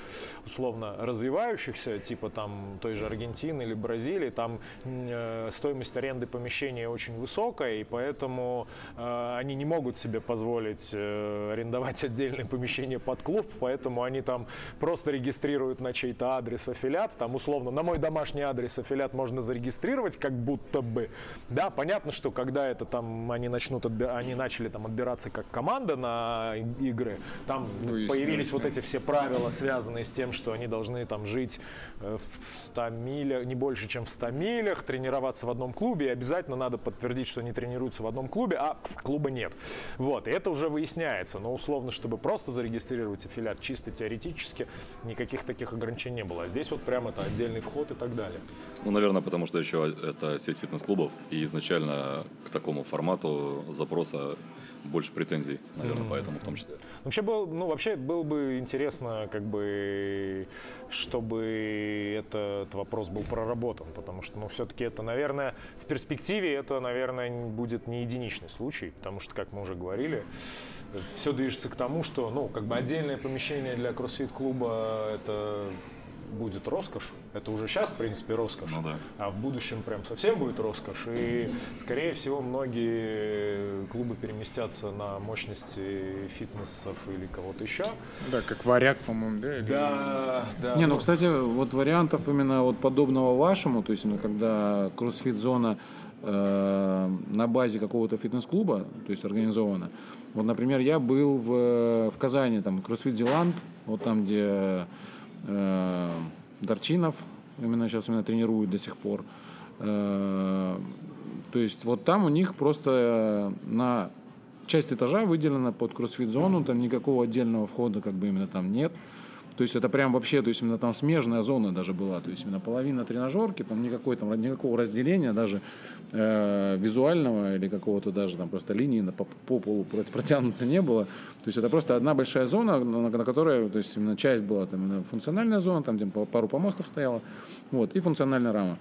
условно развивающихся, типа там той же Аргентины или Бразилии, там э, стоимость аренды помещения очень высокая, и поэтому э, они не могут себе позволить э, арендовать отдельное помещение под клуб, поэтому они там просто регистрируют на чей-то адрес аффилиат, там условно условно, на мой домашний адрес аффилиат можно зарегистрировать, как будто бы. Да, понятно, что когда это там они начнут, отби... они начали там отбираться как команда на игры, там ну, появились вот эти все правила, связанные с тем, что они должны там жить э, в 100 милях, не больше, чем в 100 милях, тренироваться в одном клубе, и обязательно надо подтвердить, что они тренируются в одном клубе, а клуба нет. Вот, и это уже выясняется, но условно, чтобы просто зарегистрировать аффилиат чисто теоретически, никаких таких ограничений не было. А здесь вот прямо это отдельно отдельный вход и так далее. Ну, наверное, потому что еще это сеть фитнес-клубов, и изначально к такому формату запроса больше претензий, наверное, mm-hmm. поэтому в том числе. Вообще был, ну, вообще было бы интересно, как бы, чтобы этот вопрос был проработан, потому что, ну, все-таки это, наверное, в перспективе это, наверное, будет не единичный случай, потому что, как мы уже говорили, все движется к тому, что, ну, как бы отдельное помещение для кроссфит-клуба это будет роскошь. Это уже сейчас, в принципе, роскошь. Ну, да. А в будущем прям совсем будет роскошь. И, скорее всего, многие клубы переместятся на мощности фитнесов или кого-то еще. Да, как варяг, по-моему, да? Или... Да, да. Не, ну, кстати, вот вариантов именно вот подобного вашему, то есть, ну, когда кроссфит-зона э, на базе какого-то фитнес-клуба, то есть организована. Вот, например, я был в, в Казани, там, кроссфит Зеланд, вот там, где Дарчинов именно сейчас именно тренирует до сих пор. Э, то есть вот там у них просто на часть этажа выделена под кроссфит-зону, там никакого отдельного входа как бы именно там нет. То есть это прям вообще, то есть именно там смежная зона даже была. То есть именно половина тренажерки, там никакой там никакого разделения даже э, визуального или какого-то даже там просто линии на, по, по полу протянуто не было. То есть это просто одна большая зона, на, на которой, то есть именно часть была там именно функциональная зона, там где пару помостов стояло, вот, и функциональная рама.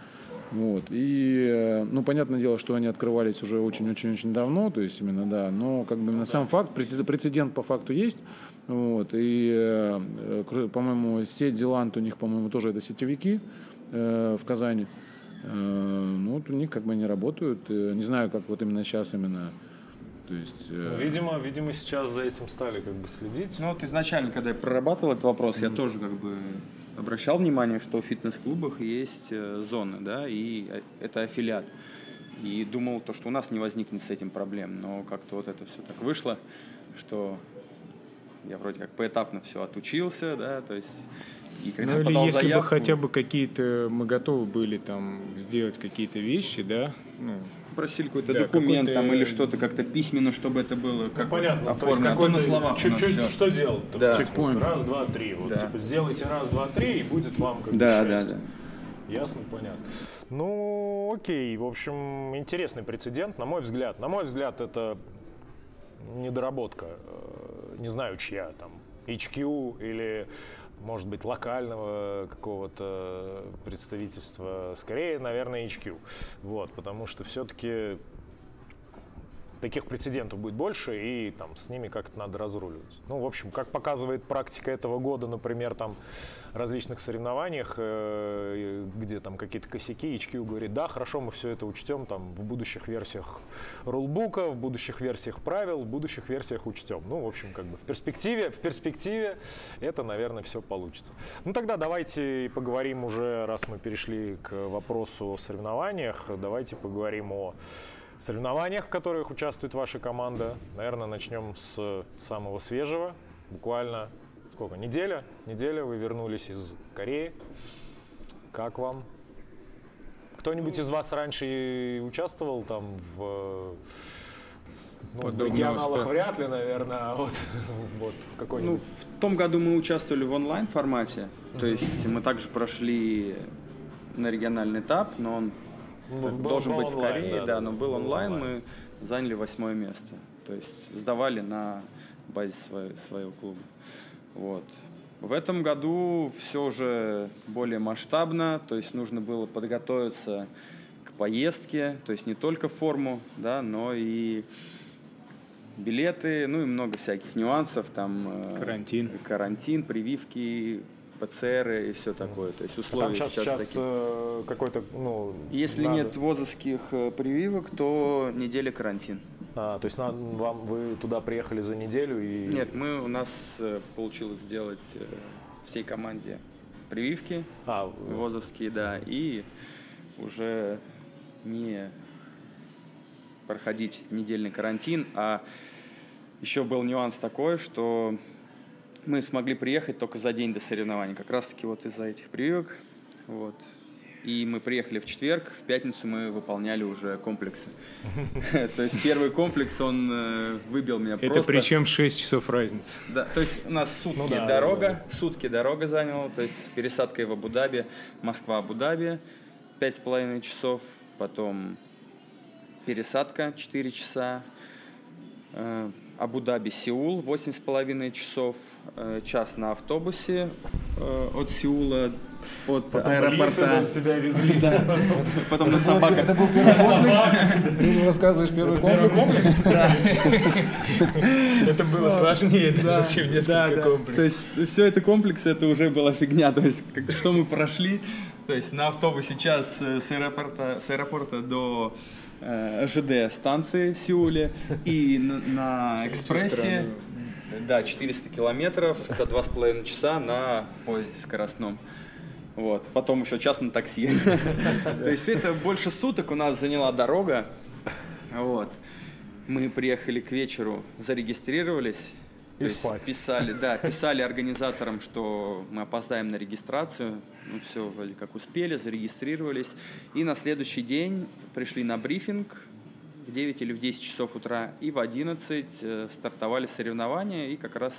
Вот. И, э, ну, понятное дело, что они открывались уже очень-очень-очень давно, то есть именно, да, но как бы на сам факт, прецедент по факту есть, вот, и, э, по-моему, сеть Зеланд у них, по-моему, тоже это сетевики э, в Казани, ну, вот у них как бы они работают, не знаю, как вот именно сейчас именно, то есть, ну, видимо, видимо, сейчас за этим стали как бы следить. Ну, вот изначально, когда я прорабатывал этот вопрос, mm-hmm. я тоже как бы обращал внимание, что в фитнес-клубах есть э, зоны, да, и э, это аффилиат. И думал, то, что у нас не возникнет с этим проблем, но как-то вот это все так вышло, что я вроде как поэтапно все отучился, да, то есть и когда ну, или если заявку... бы хотя бы какие-то мы готовы были там сделать какие-то вещи, да, ну, просили какой-то да, документ какой там или что-то как-то письменно, чтобы это было как ну, понятно, оформлено. То есть а на словах чуть-чуть что делать? Да. Чекпоинт. Раз, два, три. Вот, да. типа, сделайте раз, два, три, и будет вам как да, да, да. Ясно, понятно. Ну, окей, в общем, интересный прецедент, на мой взгляд. На мой взгляд, это недоработка, э, не знаю, чья там, HQ или может быть, локального какого-то представительства, скорее, наверное, HQ. Вот, потому что все-таки таких прецедентов будет больше, и там с ними как-то надо разруливать. Ну, в общем, как показывает практика этого года, например, там различных соревнованиях, э, где там какие-то косяки, HQ говорит, да, хорошо, мы все это учтем там в будущих версиях рулбука, в будущих версиях правил, в будущих версиях учтем. Ну, в общем, как бы в перспективе, в перспективе это, наверное, все получится. Ну, тогда давайте поговорим уже, раз мы перешли к вопросу о соревнованиях, давайте поговорим о соревнованиях, в которых участвует ваша команда. Наверное, начнем с самого свежего. Буквально сколько? Неделя? Неделя вы вернулись из Кореи. Как вам? Кто-нибудь из вас раньше участвовал там в ну, в регионалах вряд ли, наверное, а вот, вот в какой-нибудь... Ну, в том году мы участвовали в онлайн формате, mm-hmm. то есть мы также прошли на региональный этап, но он ну, должен был быть онлайн, в Корее, да, да, но был онлайн, онлайн, мы заняли восьмое место. То есть сдавали на базе своего, своего клуба. Вот. В этом году все уже более масштабно, то есть нужно было подготовиться к поездке, то есть не только форму, да, но и билеты, ну и много всяких нюансов, там э, карантин, карантин, прививки, ПЦР и все такое. То есть условия а сейчас, сейчас, сейчас такие. Э, какой-то, ну, Если надо... нет вузовских э, прививок, то неделя карантин. А, то есть надо, вам вы туда приехали за неделю и. Нет, мы у нас э, получилось сделать всей команде прививки а, вузовские, да, и уже не проходить недельный карантин, а еще был нюанс такой, что мы смогли приехать только за день до соревнований, как раз-таки вот из-за этих прививок. Вот. И мы приехали в четверг, в пятницу мы выполняли уже комплексы. То есть первый комплекс, он э, выбил меня просто. Это причем 6 часов разницы. Да, то есть у нас сутки ну дорога, сутки дорога заняла, то есть пересадкой в Абу-Даби, Москва-Абу-Даби, пять с половиной часов, потом пересадка 4 часа, э, Абу-Даби, Сеул, 8,5 часов, э, час на автобусе э, от Сеула, от Потом аэропорта. тебя везли. Да. Потом на собаках. Это был первый комплекс? Ты рассказываешь первый комплекс? Да. Это было сложнее даже, чем несколько комплексов. То есть все это комплекс, это уже была фигня. То есть что мы прошли, то есть на автобусе час э, с аэропорта, с аэропорта до ЖД станции в Сеуле и на, на экспрессе да, 400 километров за два с половиной часа на поезде скоростном. Вот. Потом еще час на такси. То есть это больше суток у нас заняла дорога. Вот. Мы приехали к вечеру, зарегистрировались. И спать. Писали, да, писали организаторам, что мы опоздаем на регистрацию. Ну, все вроде как успели, зарегистрировались. И на следующий день пришли на брифинг в 9 или в 10 часов утра. И в 11 э, стартовали соревнования. И как раз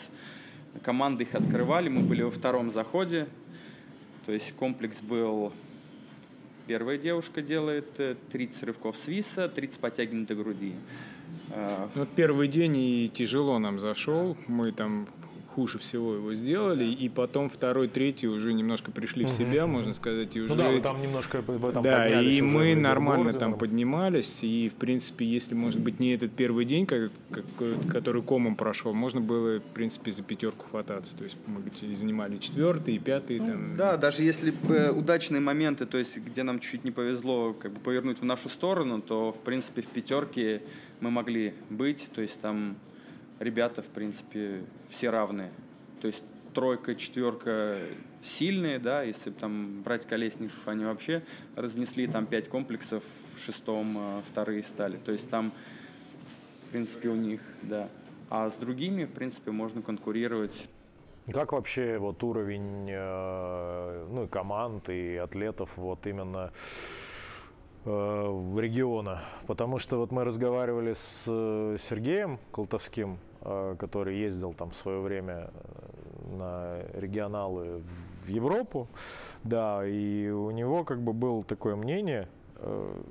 команды их открывали, мы были во втором заходе, то есть комплекс был Первая девушка делает 30 э, рывков свиса, 30 подтягиваний до груди. Ну, первый день и тяжело нам зашел. Мы там хуже всего его сделали, и потом второй, третий уже немножко пришли в себя, можно сказать, и уже... Ну да, вы там немножко в этом Да, и мы нормально там. поднимались, и, в принципе, если, может быть, не этот первый день, как, как, который комом прошел, можно было, в принципе, за пятерку хвататься, то есть мы занимали четвертый, пятый. Ну, там... Да, даже если бы удачные моменты, то есть где нам чуть не повезло как бы повернуть в нашу сторону, то, в принципе, в пятерке мы могли быть, то есть там ребята, в принципе, все равные. То есть тройка, четверка сильные, да, если там брать колесников, они вообще разнесли там пять комплексов, в шестом э, вторые стали. То есть там, в принципе, у них, да. А с другими, в принципе, можно конкурировать. Как вообще вот уровень э, ну, и команд, и атлетов вот именно э, региона? Потому что вот мы разговаривали с Сергеем Колтовским, Э, который ездил там в свое время э, на регионалы в Европу, да, и у него как бы было такое мнение, э,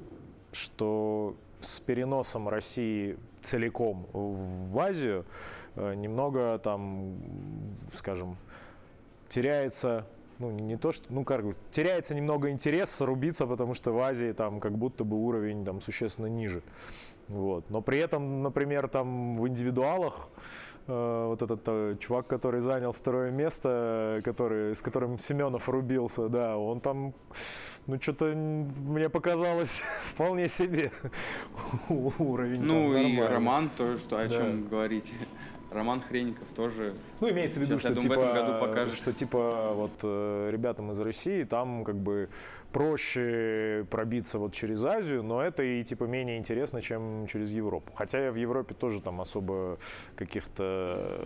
что с переносом России целиком в Азию немного там, скажем, теряется ну, не то, что, ну, как бы, теряется немного интерес рубиться, потому что в Азии там как будто бы уровень там существенно ниже. Вот. Но при этом, например, там в индивидуалах э, вот этот э, чувак, который занял второе место, который, с которым Семенов рубился, да, он там, ну, что-то мне показалось вполне себе уровень. Ну, и Роман тоже, что о да. чем говорить. Роман Хренников тоже. Ну, имеется в виду, Сейчас, что, думаю, типа, в этом году покажет. что типа вот э, ребятам из России там как бы проще пробиться вот через Азию, но это и типа менее интересно, чем через Европу. Хотя я в Европе тоже там особо каких-то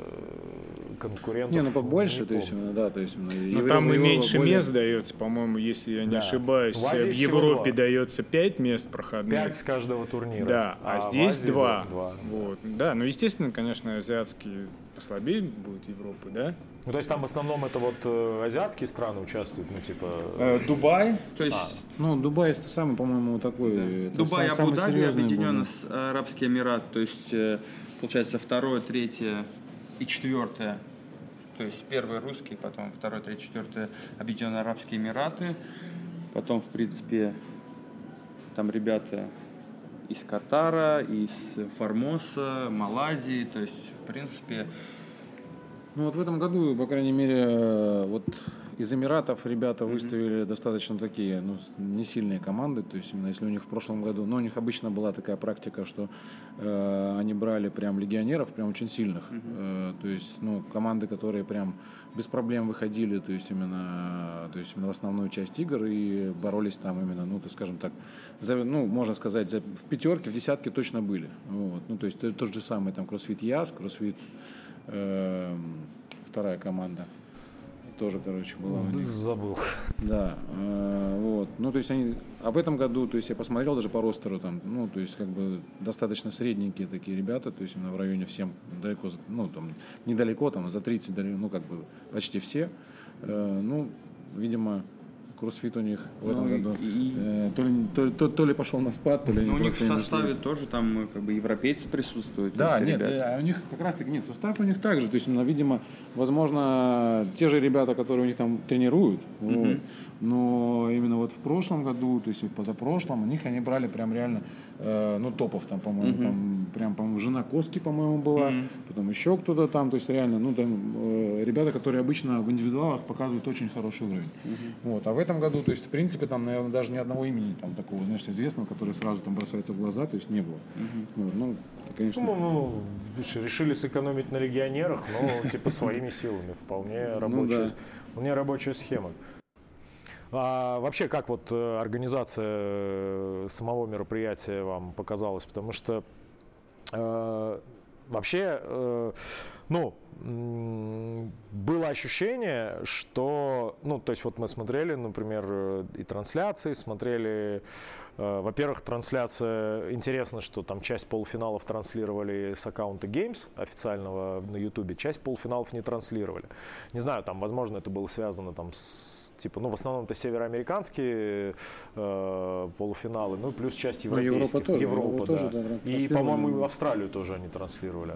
конкурентов. Не, ну побольше, то есть, да, то есть. Но Евро, там и меньше более... мест дается, по-моему, если я не да. ошибаюсь. В, в Европе дается 5 мест проходных. 5 с каждого турнира. Да, а, а здесь 2. 2. Вот. Да, ну естественно, конечно, азиатские послабее будет Европы, да? Ну, то есть там в основном это вот э, азиатские страны участвуют, ну, типа... Э, Дубай, то есть... А. Ну, Дубай это самый, по-моему, такой... Да. Дубай, Абу-Даби, Объединенные Арабские Эмираты, то есть, э, получается, второе, третье и четвертое. То есть первый русский, потом второе, третье, четвертое Объединенные Арабские Эмираты. Потом, в принципе, там ребята из Катара, из Формоса, Малайзии, то есть, в принципе, ну вот в этом году, по крайней мере, э, вот из Эмиратов ребята mm-hmm. выставили достаточно такие, ну, не сильные команды. То есть, именно если у них в прошлом году, но у них обычно была такая практика, что э, они брали прям легионеров, прям очень сильных. Mm-hmm. Э, то есть, ну, команды, которые прям без проблем выходили, то есть именно, то есть именно в основную часть игр и боролись там именно, ну, то скажем так, за, ну, можно сказать, за, в пятерке, в десятке точно были. Вот. Ну, то есть то, тот же самый там кроссфит Яс, кроссфит э, вторая команда. Тоже, короче, была у них. Забыл. Да. Э, вот. Ну, то есть они. А в этом году, то есть я посмотрел даже по ростеру там, ну, то есть как бы достаточно средненькие такие ребята, то есть именно в районе всем далеко, ну, там, недалеко, там, за 30, ну, как бы почти все. Э, ну, видимо, кроссфит у них в этом ну, году. И... Э, то, ли, то, то, то ли пошел на спад, то ли ну, у них в составе нашли. тоже там э, как бы европейцы присутствуют. Да, нет, ребят. а у них как раз таки нет, состав у них также. То есть, ну, видимо, возможно, те же ребята, которые у них там тренируют, mm-hmm. вот, но именно вот в прошлом году, то есть и позапрошлом, у них они брали прям реально, э, ну, топов там, по-моему, mm-hmm. там прям, по-моему, жена Коски, по-моему, была, mm-hmm. потом еще кто-то там, то есть реально, ну, там э, ребята, которые обычно в индивидуалах показывают очень хороший уровень. Mm-hmm. Вот, а в этом году, то есть, в принципе, там, наверное, даже ни одного имени там такого, знаешь, известного, который сразу там бросается в глаза, то есть не было. Mm-hmm. Вот, ну, конечно. Ну, ну, решили сэкономить на легионерах, но типа своими силами. Вполне ну рабочая, вполне рабочая схема. А вообще, как вот э, организация э, самого мероприятия вам показалась? Потому что э, вообще, э, ну, было ощущение, что, ну, то есть вот мы смотрели, например, и трансляции, смотрели, э, во-первых, трансляция, интересно, что там часть полуфиналов транслировали с аккаунта Games официального на YouTube, часть полуфиналов не транслировали. Не знаю, там, возможно, это было связано там с типа, ну, в основном это североамериканские э, полуфиналы, ну, плюс часть ну, европейских. Европа тоже. Европа, Европа да. тоже, да, и, по-моему, Австралию тоже они транслировали.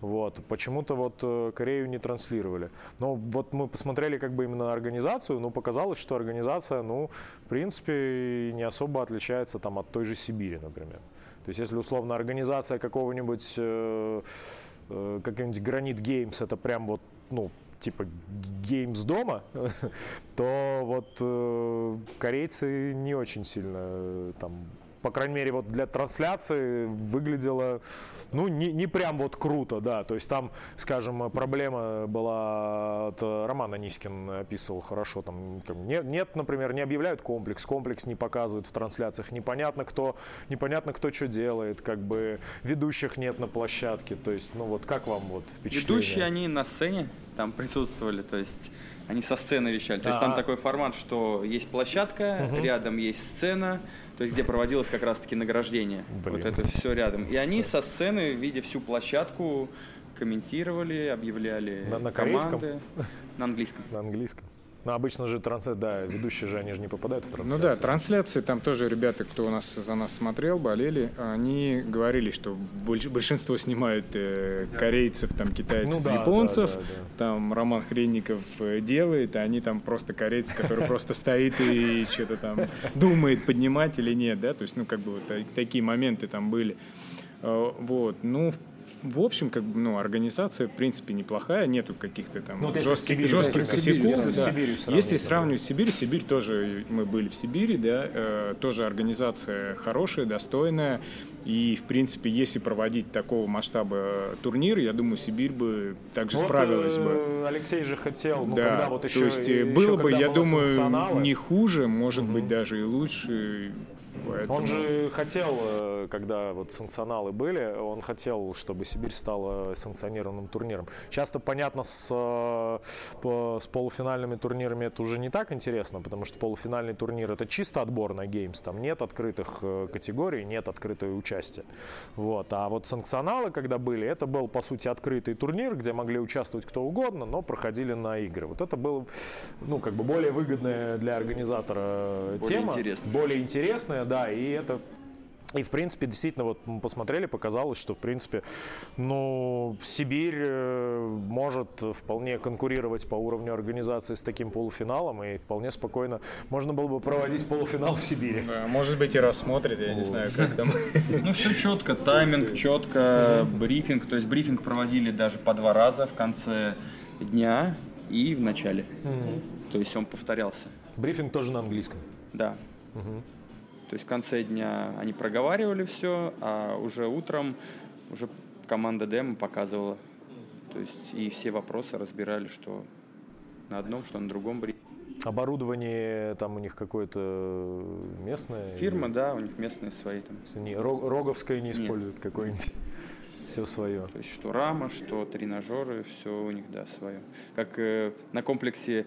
Вот. Почему-то вот э, Корею не транслировали. Но вот мы посмотрели как бы именно организацию, ну, показалось, что организация, ну, в принципе, не особо отличается там от той же Сибири, например. То есть, если условно организация какого-нибудь э, э, какой-нибудь Granite Games, это прям вот, ну, типа Games дома, то вот э, корейцы не очень сильно э, там по крайней мере, вот для трансляции выглядело, ну, не, не прям вот круто, да. То есть там, скажем, проблема была, от Роман Анискин описывал хорошо, там, нет, нет, например, не объявляют комплекс, комплекс не показывают в трансляциях, непонятно кто, непонятно кто что делает, как бы ведущих нет на площадке, то есть, ну, вот как вам вот впечатление? Ведущие, они на сцене там присутствовали, то есть они со сцены вещали. То есть там такой формат, что есть площадка, угу. рядом есть сцена, то есть где проводилось как раз-таки награждение. Блин. Вот это все рядом. И они со сцены, видя всю площадку, комментировали, объявляли на, на команды. Корейском? На английском. На английском. Ну, обычно же трансляции, да, ведущие же, они же не попадают в трансляции. Ну да, трансляции, там тоже ребята, кто у нас за нас смотрел, болели, они говорили, что большинство снимают э, корейцев, там, китайцев, ну, да, японцев, да, да, да. там Роман Хренников э, делает, а они там просто корейцы, который просто стоит и что-то там думает, поднимать или нет, да, то есть, ну, как бы вот такие моменты там были. Э, вот, ну, в в общем, как бы, ну, организация, в принципе, неплохая, нету каких-то там ну, вот жестких, Сибирь, жестких косяков. Да. Если сравнивать с Сибирью, Сибирь тоже, мы были в Сибири, да, э, тоже организация хорошая, достойная, и, в принципе, если проводить такого масштаба турнир, я думаю, Сибирь бы также вот, справилась бы. Э, Алексей же хотел, ну, да, когда вот еще, то есть еще, было бы, я думаю, не хуже, может угу. быть, даже и лучше. Поэтому... Он же хотел, э, когда вот санкционалы были, он хотел, чтобы Сибирь стала санкционированным турниром. Часто, понятно, с, э, с полуфинальными турнирами это уже не так интересно, потому что полуфинальный турнир это чисто отбор на геймс, там нет открытых э, категорий, нет открытого участия. Вот. А вот санкционалы, когда были, это был, по сути, открытый турнир, где могли участвовать кто угодно, но проходили на игры. Вот это было, ну, как бы более выгодная для организатора более тема. Интересно. Более интересная, да, и это и, в принципе, действительно, вот мы посмотрели, показалось, что, в принципе, ну, Сибирь э, может вполне конкурировать по уровню организации с таким полуфиналом, и вполне спокойно можно было бы проводить полуфинал в Сибири. Да, может быть, и рассмотрит, я не знаю, как там. Ну, все четко, тайминг четко, брифинг, то есть брифинг проводили даже по два раза в конце дня и в начале. То есть он повторялся. Брифинг тоже на английском? Да. То есть в конце дня они проговаривали все, а уже утром уже команда демо показывала. То есть и все вопросы разбирали, что на одном, что на другом брифинге. Оборудование там у них какое-то местное? Фирма, или... да, у них местные свои там. Не, роговское не используют какое-нибудь? Все свое. То есть что рама, что тренажеры, все у них, да, свое. Как э, на комплексе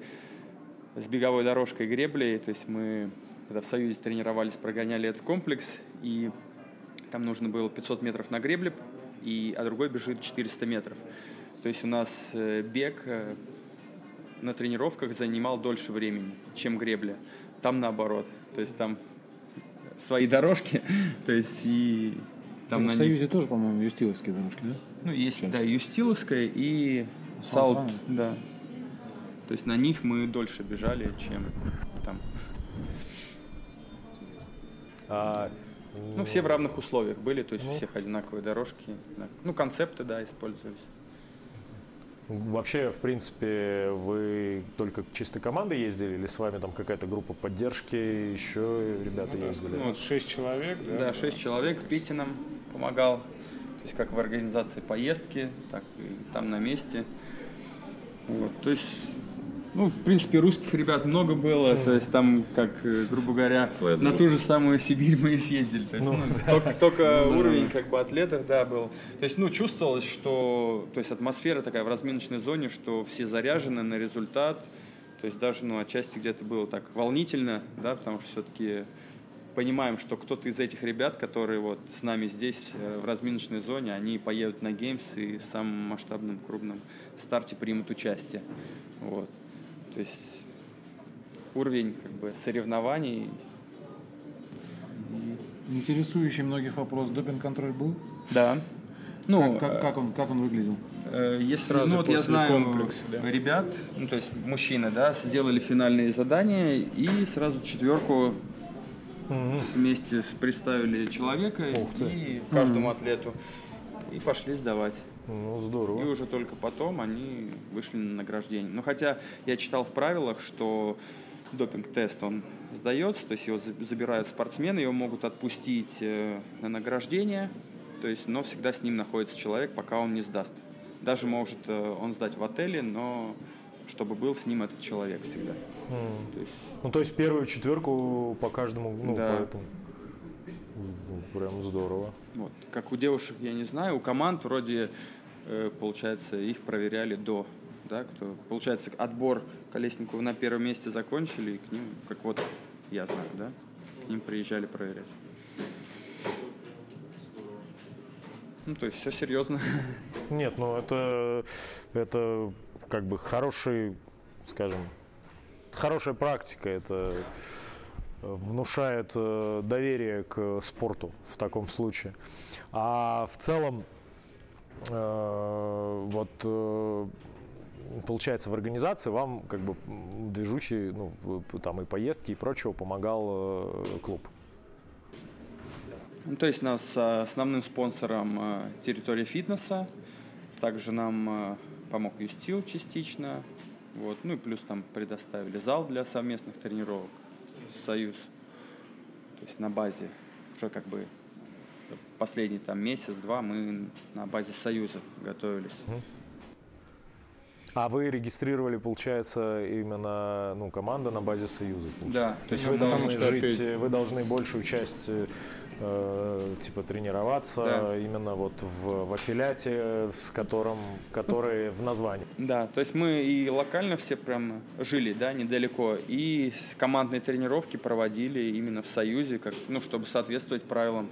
с беговой дорожкой греблей, то есть мы когда в Союзе тренировались, прогоняли этот комплекс, и там нужно было 500 метров на гребле, и, а другой бежит 400 метров. То есть у нас э, бег э, на тренировках занимал дольше времени, чем гребля. Там наоборот. То есть там свои дорожки, то есть и там ну, в Союзе них... тоже, по-моему, юстиловские дорожки, да? Ну, есть, Сейчас. да, юстиловская и Саут, да. То есть на них мы дольше бежали, чем там. А, ну, все в равных условиях были, то есть ну, у всех одинаковые дорожки. Ну, концепты, да, использовались. Вообще, в принципе, вы только чисто командой ездили или с вами там какая-то группа поддержки, еще ребята ну, ездили? Ну, вот шесть человек, да? Да, шесть человек. Пити нам помогал. То есть как в организации поездки, так и там на месте. Вот, то есть Ну, в принципе, русских ребят много было, то есть там, как, э, грубо говоря, Своя на ту же самую Сибирь мы и съездили. То есть, ну, только, только уровень как бы атлетов, да, был. То есть, ну, чувствовалось, что, то есть атмосфера такая в разминочной зоне, что все заряжены на результат. То есть даже, ну, отчасти где-то было так волнительно, да, потому что все-таки понимаем, что кто-то из этих ребят, которые вот с нами здесь э, в разминочной зоне, они поедут на геймс и в самом масштабном крупном старте примут участие. Вот. То есть уровень как бы соревнований. Интересующий многих вопрос. Допинг-контроль был? Да. Ну, как, как, как он, как он выглядел? э, если, Сразу ну вот я знаю комплекса, да. ребят, ну то есть мужчины, да, сделали финальные задания и сразу четверку вместе с- представили человека Ух ты. и каждому атлету и пошли сдавать. Ну, И здорово. уже только потом они вышли на награждение. Но хотя я читал в правилах, что допинг-тест он сдается, то есть его за- забирают спортсмены, его могут отпустить э, на награждение, то есть, но всегда с ним находится человек, пока он не сдаст. Даже может э, он сдать в отеле, но чтобы был с ним этот человек всегда. То есть, Ну, то есть первую четверку по каждому, ну, Да. поэтому. Ну, Прям здорово. вот. Как у девушек, я не знаю, у команд вроде, получается, их проверяли до. Да, кто, получается, отбор Колесникову на первом месте закончили, и к ним, как вот я знаю, да, к ним приезжали проверять. Ну, то есть все серьезно. Нет, ну это, это как бы хороший, скажем, хорошая практика. Это внушает э, доверие к спорту в таком случае. А в целом, э, вот э, получается в организации вам как бы движухи, ну там и поездки и прочего помогал э, клуб. Ну, то есть нас э, основным спонсором э, территория фитнеса, также нам э, помог Юстил частично, вот, ну и плюс там предоставили зал для совместных тренировок, Союз, то есть на базе уже как бы последний там месяц-два мы на базе Союза готовились. А вы регистрировали, получается, именно ну, команда на базе Союза? получается? Да, То есть Ну, вы должны что жить, опять- вы должны большую часть э, типа тренироваться Да. именно вот в, в аффилиате, с которым, который в названии. Да, то есть мы и локально все прям жили, да, недалеко, и командные тренировки проводили именно в Союзе, как, ну, чтобы соответствовать правилам.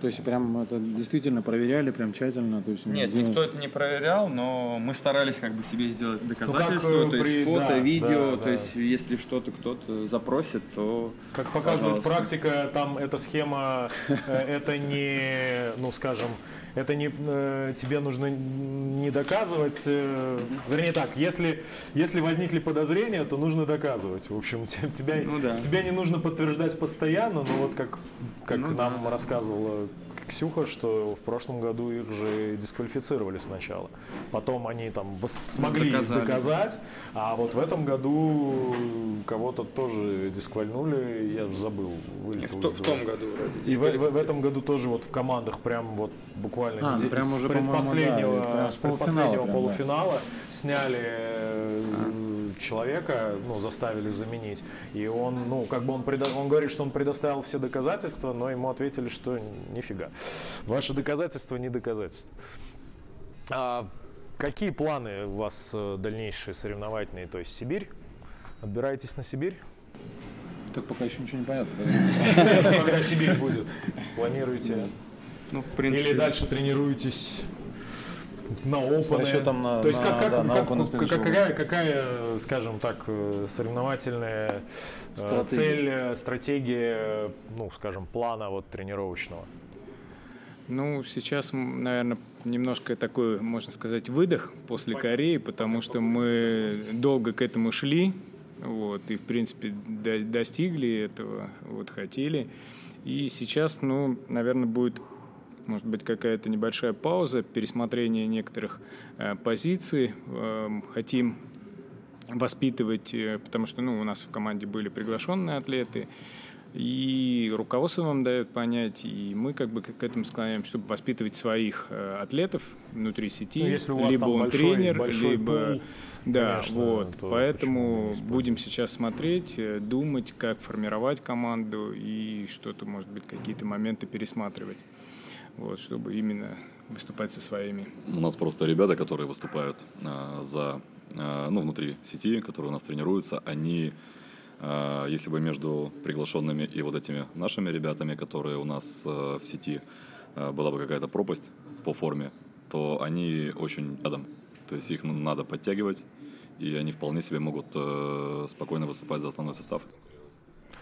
То есть прям это действительно проверяли прям тщательно? То есть, Нет, ну, никто это не проверял, но мы старались как бы себе сделать доказательства, э, то есть при- фото, да, видео, да, то да. есть если что-то кто-то запросит, то Как показывает Пожалуйста. практика, там эта схема, э, это не, ну скажем, это не э, тебе нужно не доказывать, э, вернее так, если если возникли подозрения, то нужно доказывать. В общем, те- тебя Ну да. тебя не нужно подтверждать постоянно, но вот как как Ну нам да. рассказывала Ксюха, что в прошлом году их же дисквалифицировали сначала. Потом они там смогли Доказали. доказать, а вот в этом году кого-то тоже дисквальнули, я забыл, в, вылетел в головы. том году вроде И в, в- в этом году тоже вот в командах прям вот буквально А, ну прям с уже, предпоследнего, да, прям с с предпоследнего полуфинала прям, да. полуфинала сняли человека, ну, заставили заменить. И он, ну, как бы он, предо- он говорит, что он предоставил все доказательства, но ему ответили, что нифига. Ваши доказательства не доказательства. А какие планы у вас э, дальнейшие соревновательные? То есть Сибирь? Отбираетесь на Сибирь? Так пока еще ничего не понятно. да? Когда Сибирь будет? Планируете? Ну, в принципе, Или дальше тренируетесь на расчетом на- То есть на- как, как, да, на как- опыты как- какая, какая, скажем так, э, соревновательная э, Стратегия. цель, э, стратегия, ну, скажем, плана вот тренировочного? Ну, сейчас, наверное, немножко такой, можно сказать, выдох после Кореи, потому что мы долго к этому шли, вот, и, в принципе, до- достигли этого, вот, хотели. И сейчас, ну, наверное, будет, может быть, какая-то небольшая пауза, пересмотрение некоторых э, позиций. Эм, хотим воспитывать, э, потому что, ну, у нас в команде были приглашенные атлеты, И руководство вам дает понять, и мы как бы к этому склоняем, чтобы воспитывать своих э, атлетов внутри сети, ну, если у вас либо он большой, тренер, большой либо пул, да, конечно, вот. Поэтому будем сейчас смотреть, думать, как формировать команду и что-то, может быть, какие-то моменты пересматривать, вот, чтобы именно выступать со своими. У нас просто ребята, которые выступают э, за, э, ну, внутри сети, которые у нас тренируются, они а, если бы между приглашенными и вот этими нашими ребятами, которые у нас э, в сети, э, была бы какая-то пропасть по форме, то они очень рядом. То есть их надо подтягивать, и они вполне себе могут э, спокойно выступать за основной состав.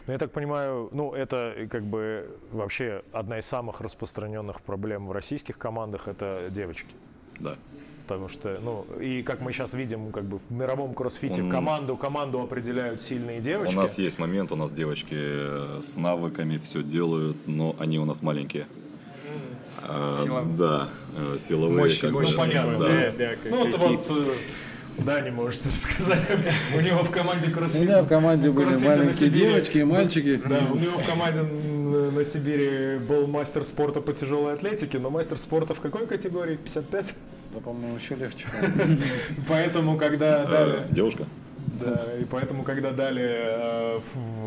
Ну, я так понимаю, ну, это как бы вообще одна из самых распространенных проблем в российских командах – это девочки. Да. Потому что, ну, и как мы сейчас видим, как бы в мировом кроссфите Он... команду, команду определяют сильные девочки. У нас есть момент, у нас девочки с навыками все делают, но они у нас маленькие. Силовые. А, да, э, силовые. Мощь, как ну, понятно. Да. Да, да, ну, вот, вот э, да, не можете рассказать. У него в команде кроссфит. У меня в команде были маленькие девочки и мальчики. Да, у него в команде на Сибири был мастер спорта по тяжелой атлетике, но мастер спорта в какой категории? 55? Да, по-моему, еще легче. Поэтому, когда э. Девушка? Да, и поэтому, когда дали э,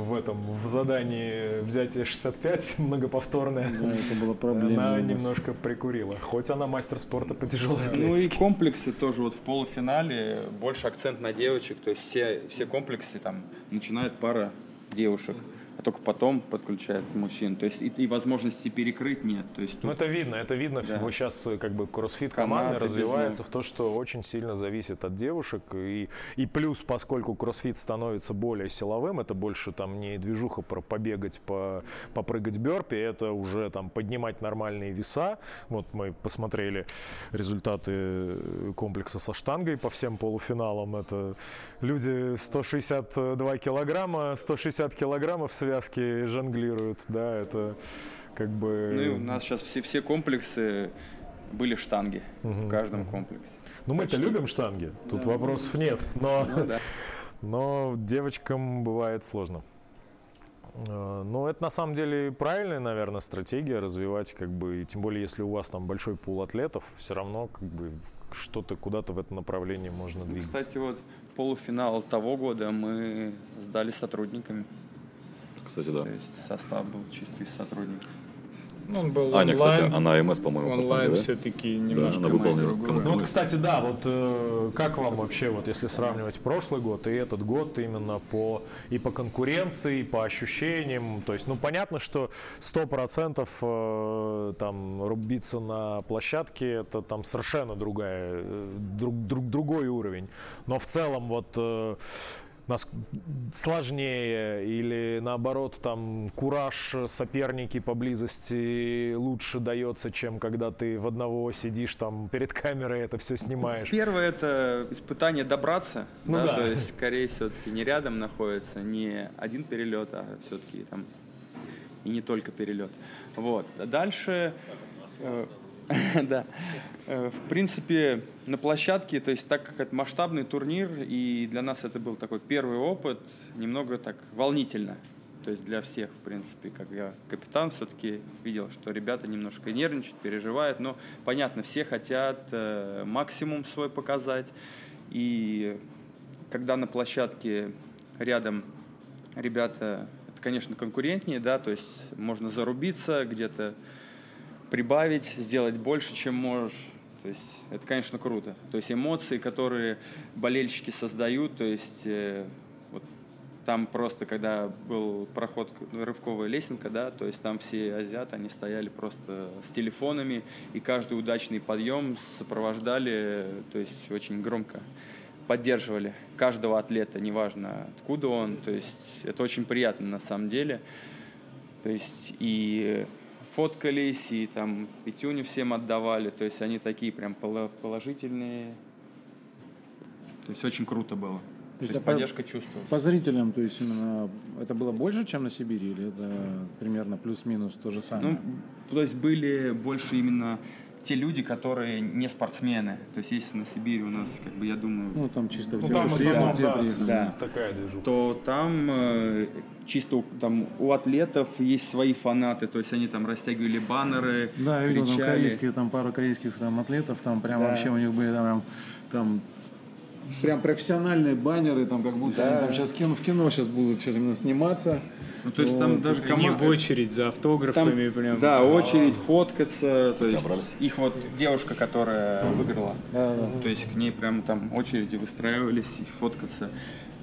в, этом в задании взятие 65 многоповторное, да, это была проблема. Она немножко прикурила. Хоть она мастер спорта по тяжелой атлетике. Ну и комплексы тоже вот в полуфинале больше акцент на девочек, то есть все, все комплексы там начинает пара девушек а только потом подключается мужчина. То есть и, и возможности перекрыть нет. То есть тут... Ну это видно, это видно. Да. Вот сейчас э, как бы кроссфит команды развивается в то, что очень сильно зависит от девушек. И, и плюс, поскольку кроссфит становится более силовым, это больше там не движуха про побегать, по, попрыгать бёрпи, это уже там поднимать нормальные веса. Вот мы посмотрели результаты э, комплекса со штангой по всем полуфиналам. Это люди 162 килограмма, 160 килограммов связки жонглируют, да, это как бы... Ну и у нас сейчас все, все комплексы были штанги угу, в каждом комплексе. Ну мы-то любим штанги, тут да, вопросов ну, нет, но, ну, да. но девочкам бывает сложно. А, но это на самом деле правильная, наверное, стратегия развивать, как бы, и тем более, если у вас там большой пул атлетов, все равно как бы что-то куда-то в это направление можно двигаться. Кстати, вот полуфинал того года мы сдали сотрудниками. Кстати, да. То есть состав был чистый из сотрудников. Ну, он был Аня, онлайн, кстати, она МС, по-моему, онлайн да? все-таки немножко да, она выполнила. Ну вот, кстати, да, вот э, как вам вообще, вот если сравнивать прошлый год и этот год именно по и по конкуренции, и по ощущениям, то есть, ну понятно, что сто процентов э, там рубиться на площадке это там совершенно другая, э, друг, друг, другой уровень, но в целом вот э, нас сложнее или наоборот там кураж соперники поблизости лучше дается, чем когда ты в одного сидишь там перед камерой это все снимаешь? Первое это испытание добраться, ну, да, да. то есть скорее все-таки не рядом находится, не один перелет, а все-таки там и не только перелет. Вот. Дальше Да. Э, в принципе, на площадке, то есть так как это масштабный турнир, и для нас это был такой первый опыт, немного так волнительно. То есть для всех, в принципе, как я капитан, все-таки видел, что ребята немножко нервничают, переживают, но понятно, все хотят э, максимум свой показать. И когда на площадке рядом ребята, это, конечно, конкурентнее, да, то есть можно зарубиться где-то, прибавить, сделать больше, чем можешь. То есть это, конечно, круто. То есть эмоции, которые болельщики создают, то есть э, вот там просто, когда был проход, рывковая лесенка, да, то есть там все азиаты, они стояли просто с телефонами, и каждый удачный подъем сопровождали, то есть очень громко поддерживали каждого атлета, неважно откуда он, то есть это очень приятно на самом деле. То есть и фоткались и там пятюню всем отдавали. То есть они такие прям положительные. То есть очень круто было. То есть, то есть поддержка чувствовалась. По зрителям, то есть именно это было больше, чем на Сибири, или это примерно плюс-минус то же самое? Ну, то есть были больше именно те люди, которые не спортсмены. То есть если на Сибири у нас, как бы, я думаю, Ну, там чисто Ну, там в основном, да, с- Да. такая движуха. то там э, чисто там у атлетов есть свои фанаты, то есть они там растягивали баннеры, Да, я видел там корейские, там пару корейских там атлетов, там прям Да. вообще у них были там, там прям профессиональные баннеры, там как будто Да. они там сейчас кино, в кино сейчас будут сейчас именно сниматься. Ну, то есть там Вот. даже команда... в очередь за Там, автографами прям. да, очередь, фоткаться, то есть их вот девушка, которая выиграла, Да, да. то есть к ней прям там очереди выстраивались и фоткаться.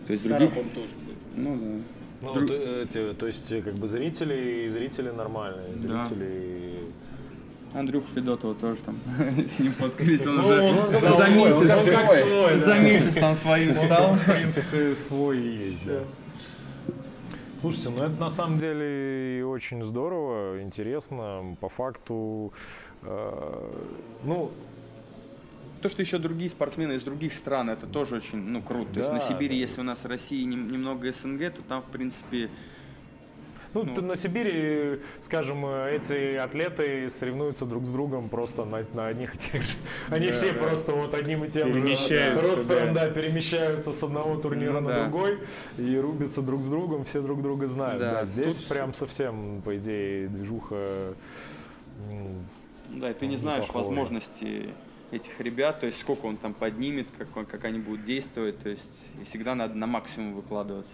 То есть других... Ну да. Ну, Дру- вот эти, то есть, э, как бы зрители, зрители нормальные, Да. Андрюха Федотова тоже там с ним фоткались, он Ну, уже как за свой, месяц, за да. месяц там своим стал. В принципе, свой есть, да. Слушайте, ну это на самом деле и очень здорово, интересно. По факту, э, ну, То, что еще другие спортсмены из других стран, это тоже очень ну, круто. То есть Да, на Сибири, да. если у нас в России нем- немного СНГ, то там, в принципе, ну, ты на Сибири, скажем, эти атлеты соревнуются друг с другом просто на, на одних и тех же. Они все просто вот одним и тем же Перемещаются, ростером, да. да, перемещаются с одного турнира Ну на да. другой и рубятся друг с другом, все друг друга знают. Да, Да, здесь тут- прям совсем, по идее, движуха. ну да, и ты не знаешь похоже. возможности этих ребят, то есть сколько он там поднимет, как, как они будут действовать, то есть и всегда надо на максимум выкладываться.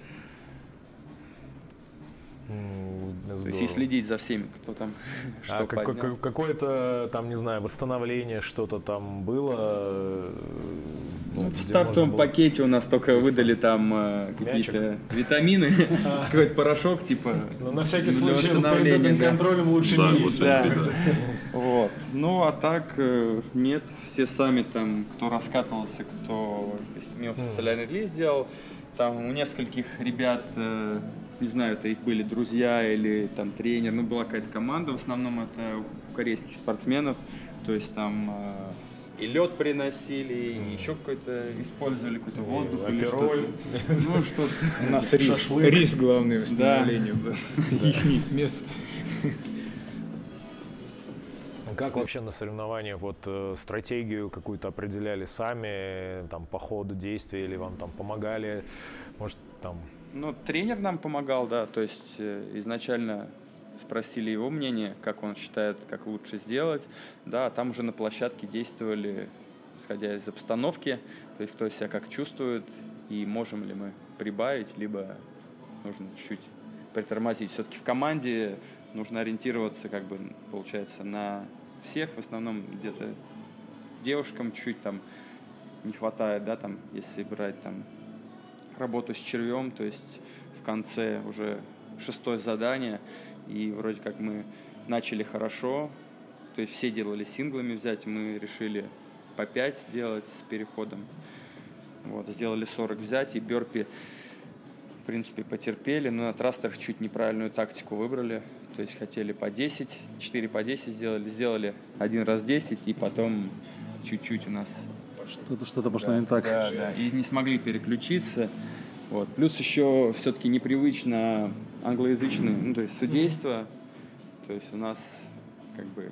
М, То есть здорово. и следить за всеми, кто там что А поднял. как- какое-то там, не знаю, восстановление, что-то там было? э, Ну, в где стартовом было- пакете у нас только выдали там э, какие-то витамины, какой-то порошок типа Ну, на всякий случай да. контролем лучше не есть. Вот. Ну, а так э, нет. Все сами там, кто раскатывался, кто мимо социальный релиз делал, там у нескольких ребят, не знаю, это их были друзья или там тренер, ну, была какая-то команда, в основном это у корейских спортсменов, то есть там э, и лед приносили, и еще какой-то использовали какой-то воздух или что-то. Ну, что-то. У нас риск, риск главное восстановление был. Их мест. Как вообще на соревнованиях вот э, стратегию какую-то определяли сами, там по ходу действия или вам там помогали, может там Ну, тренер нам помогал, да, то есть э, изначально спросили его мнение, как он считает, как лучше сделать, да, а там уже на площадке действовали, исходя из обстановки, то есть кто себя как чувствует, и можем ли мы прибавить, либо нужно чуть-чуть притормозить. Все-таки в команде нужно ориентироваться, как бы, получается, на всех, в основном где-то девушкам чуть там не хватает, да, там, если брать там работу с червем, то есть в конце уже шестое задание, и вроде как мы начали хорошо, то есть все делали синглами взять, мы решили по 5 делать с переходом. Вот, сделали 40 взять, и Берпи, в принципе, потерпели, но на трастерах чуть неправильную тактику выбрали, то есть хотели по 10, 4 по 10 сделали, сделали один раз 10, и потом чуть-чуть у нас Что-то, что-то пошло не так. да, да. И не смогли переключиться. Вот. Плюс еще все-таки непривычно англоязычное, ну, то есть судейство. То есть у нас как бы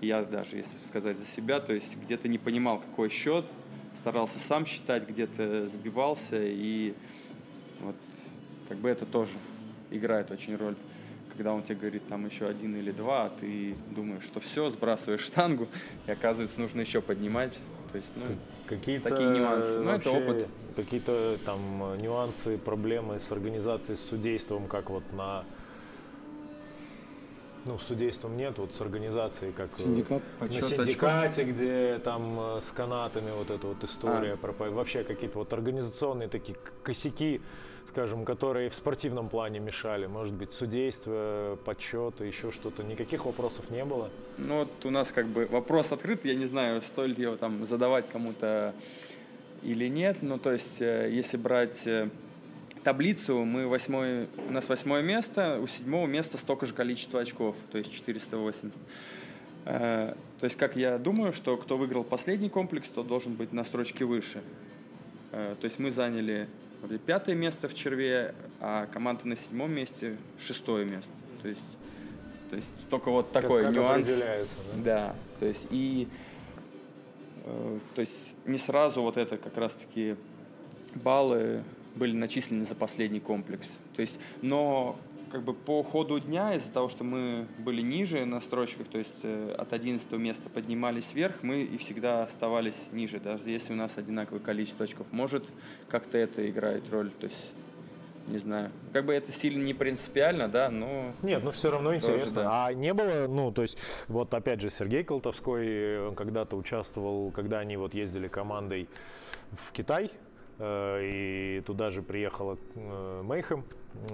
я даже, если сказать за себя, то есть где-то не понимал, какой счет, старался сам считать, где-то сбивался, и вот как бы это тоже играет очень роль. Когда он тебе говорит там еще один или два, а ты думаешь, что все, сбрасываешь штангу, и оказывается нужно еще поднимать. То есть, ну, какие-то Такие нюансы. Ну, это опыт. Какие-то там э, нюансы, проблемы с организацией, с судейством, как вот на ну, с судейством нет, вот с организацией, как э, Синдикат. на синдикате, где там э, с канатами вот эта вот история, про, по- вообще какие-то вот организационные такие косяки, скажем, которые в спортивном плане мешали, может быть, судейство, подсчеты, еще что-то, никаких вопросов не было. Ну вот у нас как бы вопрос открыт, я не знаю, стоит ли его там задавать кому-то или нет. Ну то есть, э, если брать э, таблицу, мы восьмой, у нас восьмое место, у седьмого места столько же количество очков, то есть 480. Э, То есть, как я думаю, что кто выиграл последний комплекс, то должен быть на строчке выше. То есть мы заняли пятое место в черве, а команда на седьмом месте шестое место. То есть То есть только вот такой как нюанс. определяется, да? Да, то есть и э, то есть не сразу вот это как раз-таки баллы были начислены за последний комплекс. То есть, но как бы по ходу дня из-за того, что мы были ниже на строчках, то есть э, от 11 места поднимались вверх, мы и всегда оставались ниже, даже если у нас одинаковое количество очков. Может, как-то это играет роль, то есть не знаю. Как бы это сильно не принципиально, да, но... Нет, ну все равно Тоже, интересно. да. А не было, ну, то есть, вот опять же, Сергей Колтовской он когда-то участвовал, когда они вот ездили командой в Китай, э, и туда же приехала э, Мейхем,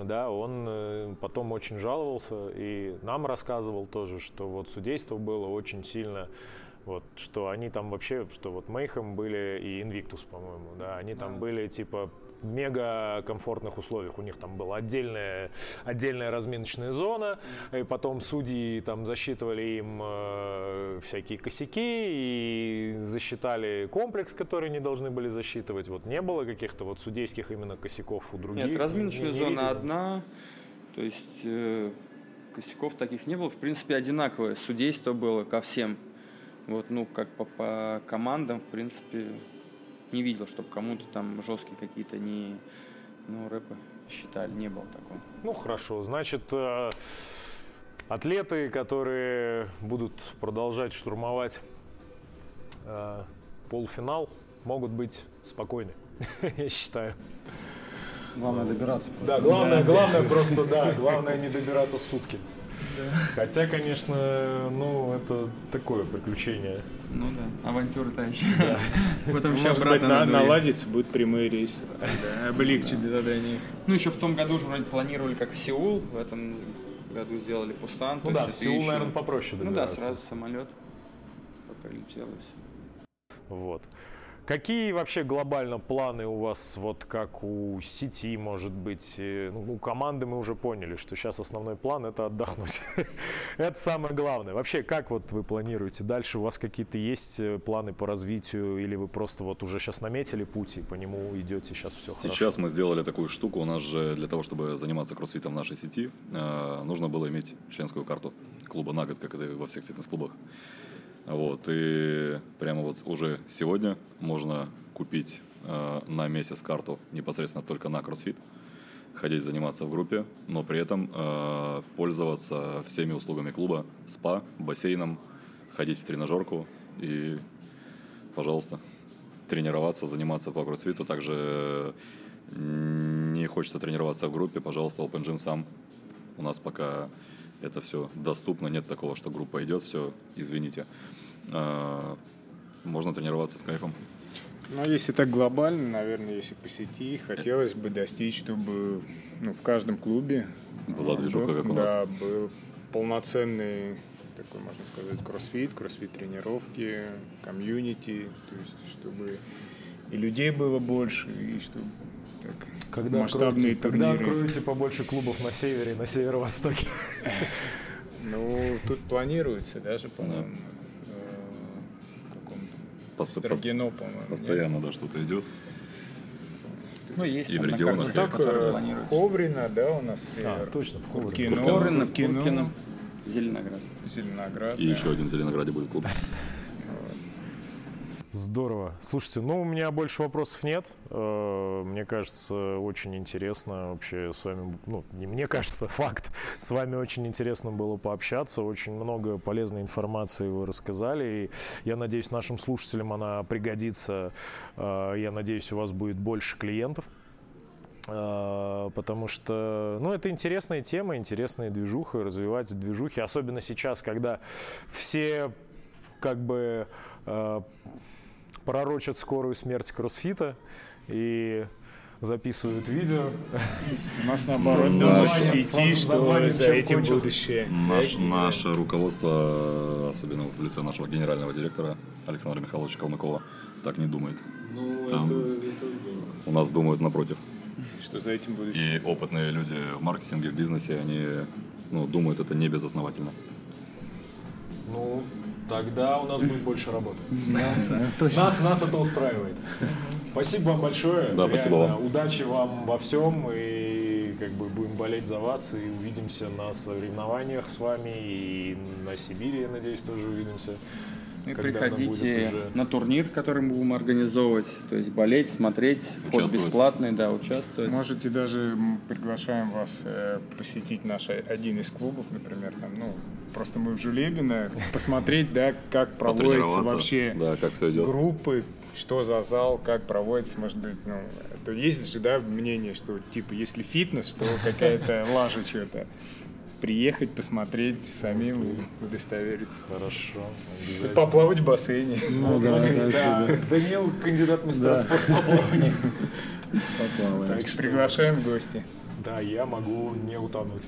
да, он э, потом очень жаловался и нам рассказывал тоже, что вот судейство было очень сильно вот, что они там вообще, что вот Мейхем были и Инвиктус, по-моему, да, они там были типа мега комфортных условиях. У них там была отдельная, отдельная разминочная зона, и потом судьи там засчитывали им э, всякие косяки и засчитали комплекс, который не должны были засчитывать. Вот не было каких-то вот судейских именно косяков у других. Нет, разминочная Не- не зона видел. одна, то есть э, косяков таких не было. В принципе, одинаковое судейство было ко всем. Вот, ну, как по, по командам, в принципе, не видел, чтобы кому-то там жесткие какие-то не, ну, рэпы считали, не было такого. Ну хорошо, значит, э, атлеты, которые будут продолжать штурмовать э, полуфинал, могут быть спокойны, я считаю. Главное добираться. просто. Да, главное, главное просто, да, главное не добираться сутки. Хотя, конечно, ну, это такое приключение. Ну да, авантюра та еще. Потом еще Может быть, обратно на- будут прямые рейсы. Да, облегчит задание. Ну, еще в том году же вроде планировали как Сеул, в этом году сделали Пусан. Ну да, Сеул, еще- наверное, попроще Ну да, сразу самолет прилетело все. Вот. Какие вообще глобально планы у вас, вот как у сети, может быть, э, ну, у команды мы уже поняли, что сейчас основной план это отдохнуть. это самое главное. Вообще, как вот вы планируете? Дальше у вас какие-то есть э, планы по развитию, или вы просто вот уже сейчас наметили путь и по нему идете, сейчас все Сейчас мы сделали такую штуку. У нас же для того, чтобы заниматься кроссфитом в нашей сети, э, нужно было иметь членскую карту клуба на год, как это во всех фитнес-клубах. Вот, и прямо вот уже сегодня можно купить э, на месяц карту непосредственно только на кроссфит, ходить заниматься в группе, но при этом э, пользоваться всеми услугами клуба, спа, бассейном, ходить в тренажерку и, пожалуйста, тренироваться, заниматься по кроссфиту. Также м, не хочется тренироваться в группе, пожалуйста, Open Gym сам. У нас пока это все доступно, нет такого, что группа идет, все, извините. А, Можно тренироваться с кайфом. Ну, если так глобально, наверное, если по сети, хотелось бы достичь, чтобы ну, в каждом клубе Была э, движуха, был- как у да, нас. был полноценный такой, можно сказать, кроссфит, кроссфит-тренировки, комьюнити, то есть чтобы и людей было больше, и чтобы Когда масштабные откроете, когда турниры. откроете побольше клубов на севере и на северо-востоке? Ну, тут планируется даже, по-моему, э, Пост- Строгино, по-моему. нет? Постоянно, да, что-то идет. Ну, есть И там в на регионах, карте, которые э, планируются. Коврина, да, у нас А, точно, в Коврино. Куркино, Куркино, Зеленоград. Зеленоград. И да. еще один в Зеленограде будет клуб. Здорово. Слушайте, ну у меня больше вопросов нет. Э, Мне кажется, очень интересно вообще с вами, ну не мне кажется, факт. С вами очень интересно было пообщаться, очень много полезной информации вы рассказали. И я надеюсь, нашим слушателям она пригодится. Э, Я надеюсь, у вас будет больше клиентов. Э, Потому что, ну, это интересная тема, интересная движуха, развивать движухи, особенно сейчас, когда все как бы э, пророчат скорую смерть кроссфита и записывают видео. У нас наоборот сети, что за «Чем этим кончил». будущее. Наш, наше руководство, особенно в лице нашего генерального директора Александра Михайловича Калмыкова, так не думает. Ну, Там у нас думают напротив. Что за этим будущее. И опытные люди в маркетинге, в бизнесе, они ну, думают это не безосновательно. Ну, тогда у нас будет больше работы. Нас, нас это устраивает. Спасибо вам большое. Да, спасибо вам. Удачи вам во всем и как бы будем болеть за вас и увидимся на соревнованиях с вами и на Сибири, я надеюсь, тоже увидимся. И приходите уже... на турнир, который мы будем организовывать, то есть болеть, смотреть, вход бесплатный, да, участвовать. Можете даже приглашаем вас э, посетить наш один из клубов, например, там, ну, просто мы в Жулебино, посмотреть, да, как проводятся вообще да, как все идет. группы, что за зал, как проводится, может быть, ну, то есть же, да, мнение, что, типа, если фитнес, то какая-то лажа что-то приехать, посмотреть, самим удостовериться. Хорошо. Поплавать в бассейне. Ну, да, да. Данил, кандидат в мастера да. спорта по плаванию. Поплаваем. Так что приглашаем в гости. Да, я могу не утонуть.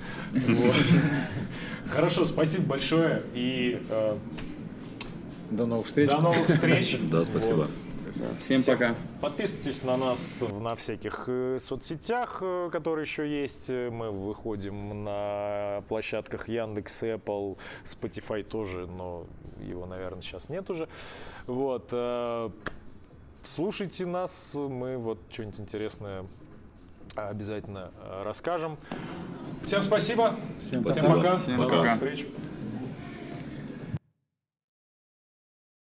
Хорошо, спасибо большое и э, до новых встреч. До новых встреч. Да, спасибо. Всем, Всем пока. Подписывайтесь на нас на всяких э, соцсетях, э, которые еще есть. Мы выходим на площадках Яндекс, Apple, Spotify тоже, но его, наверное, сейчас нет уже. Вот. Э, слушайте нас, мы вот что-нибудь интересное обязательно расскажем. Всем спасибо. Всем, Всем пока. Всем пока. До новых встреч.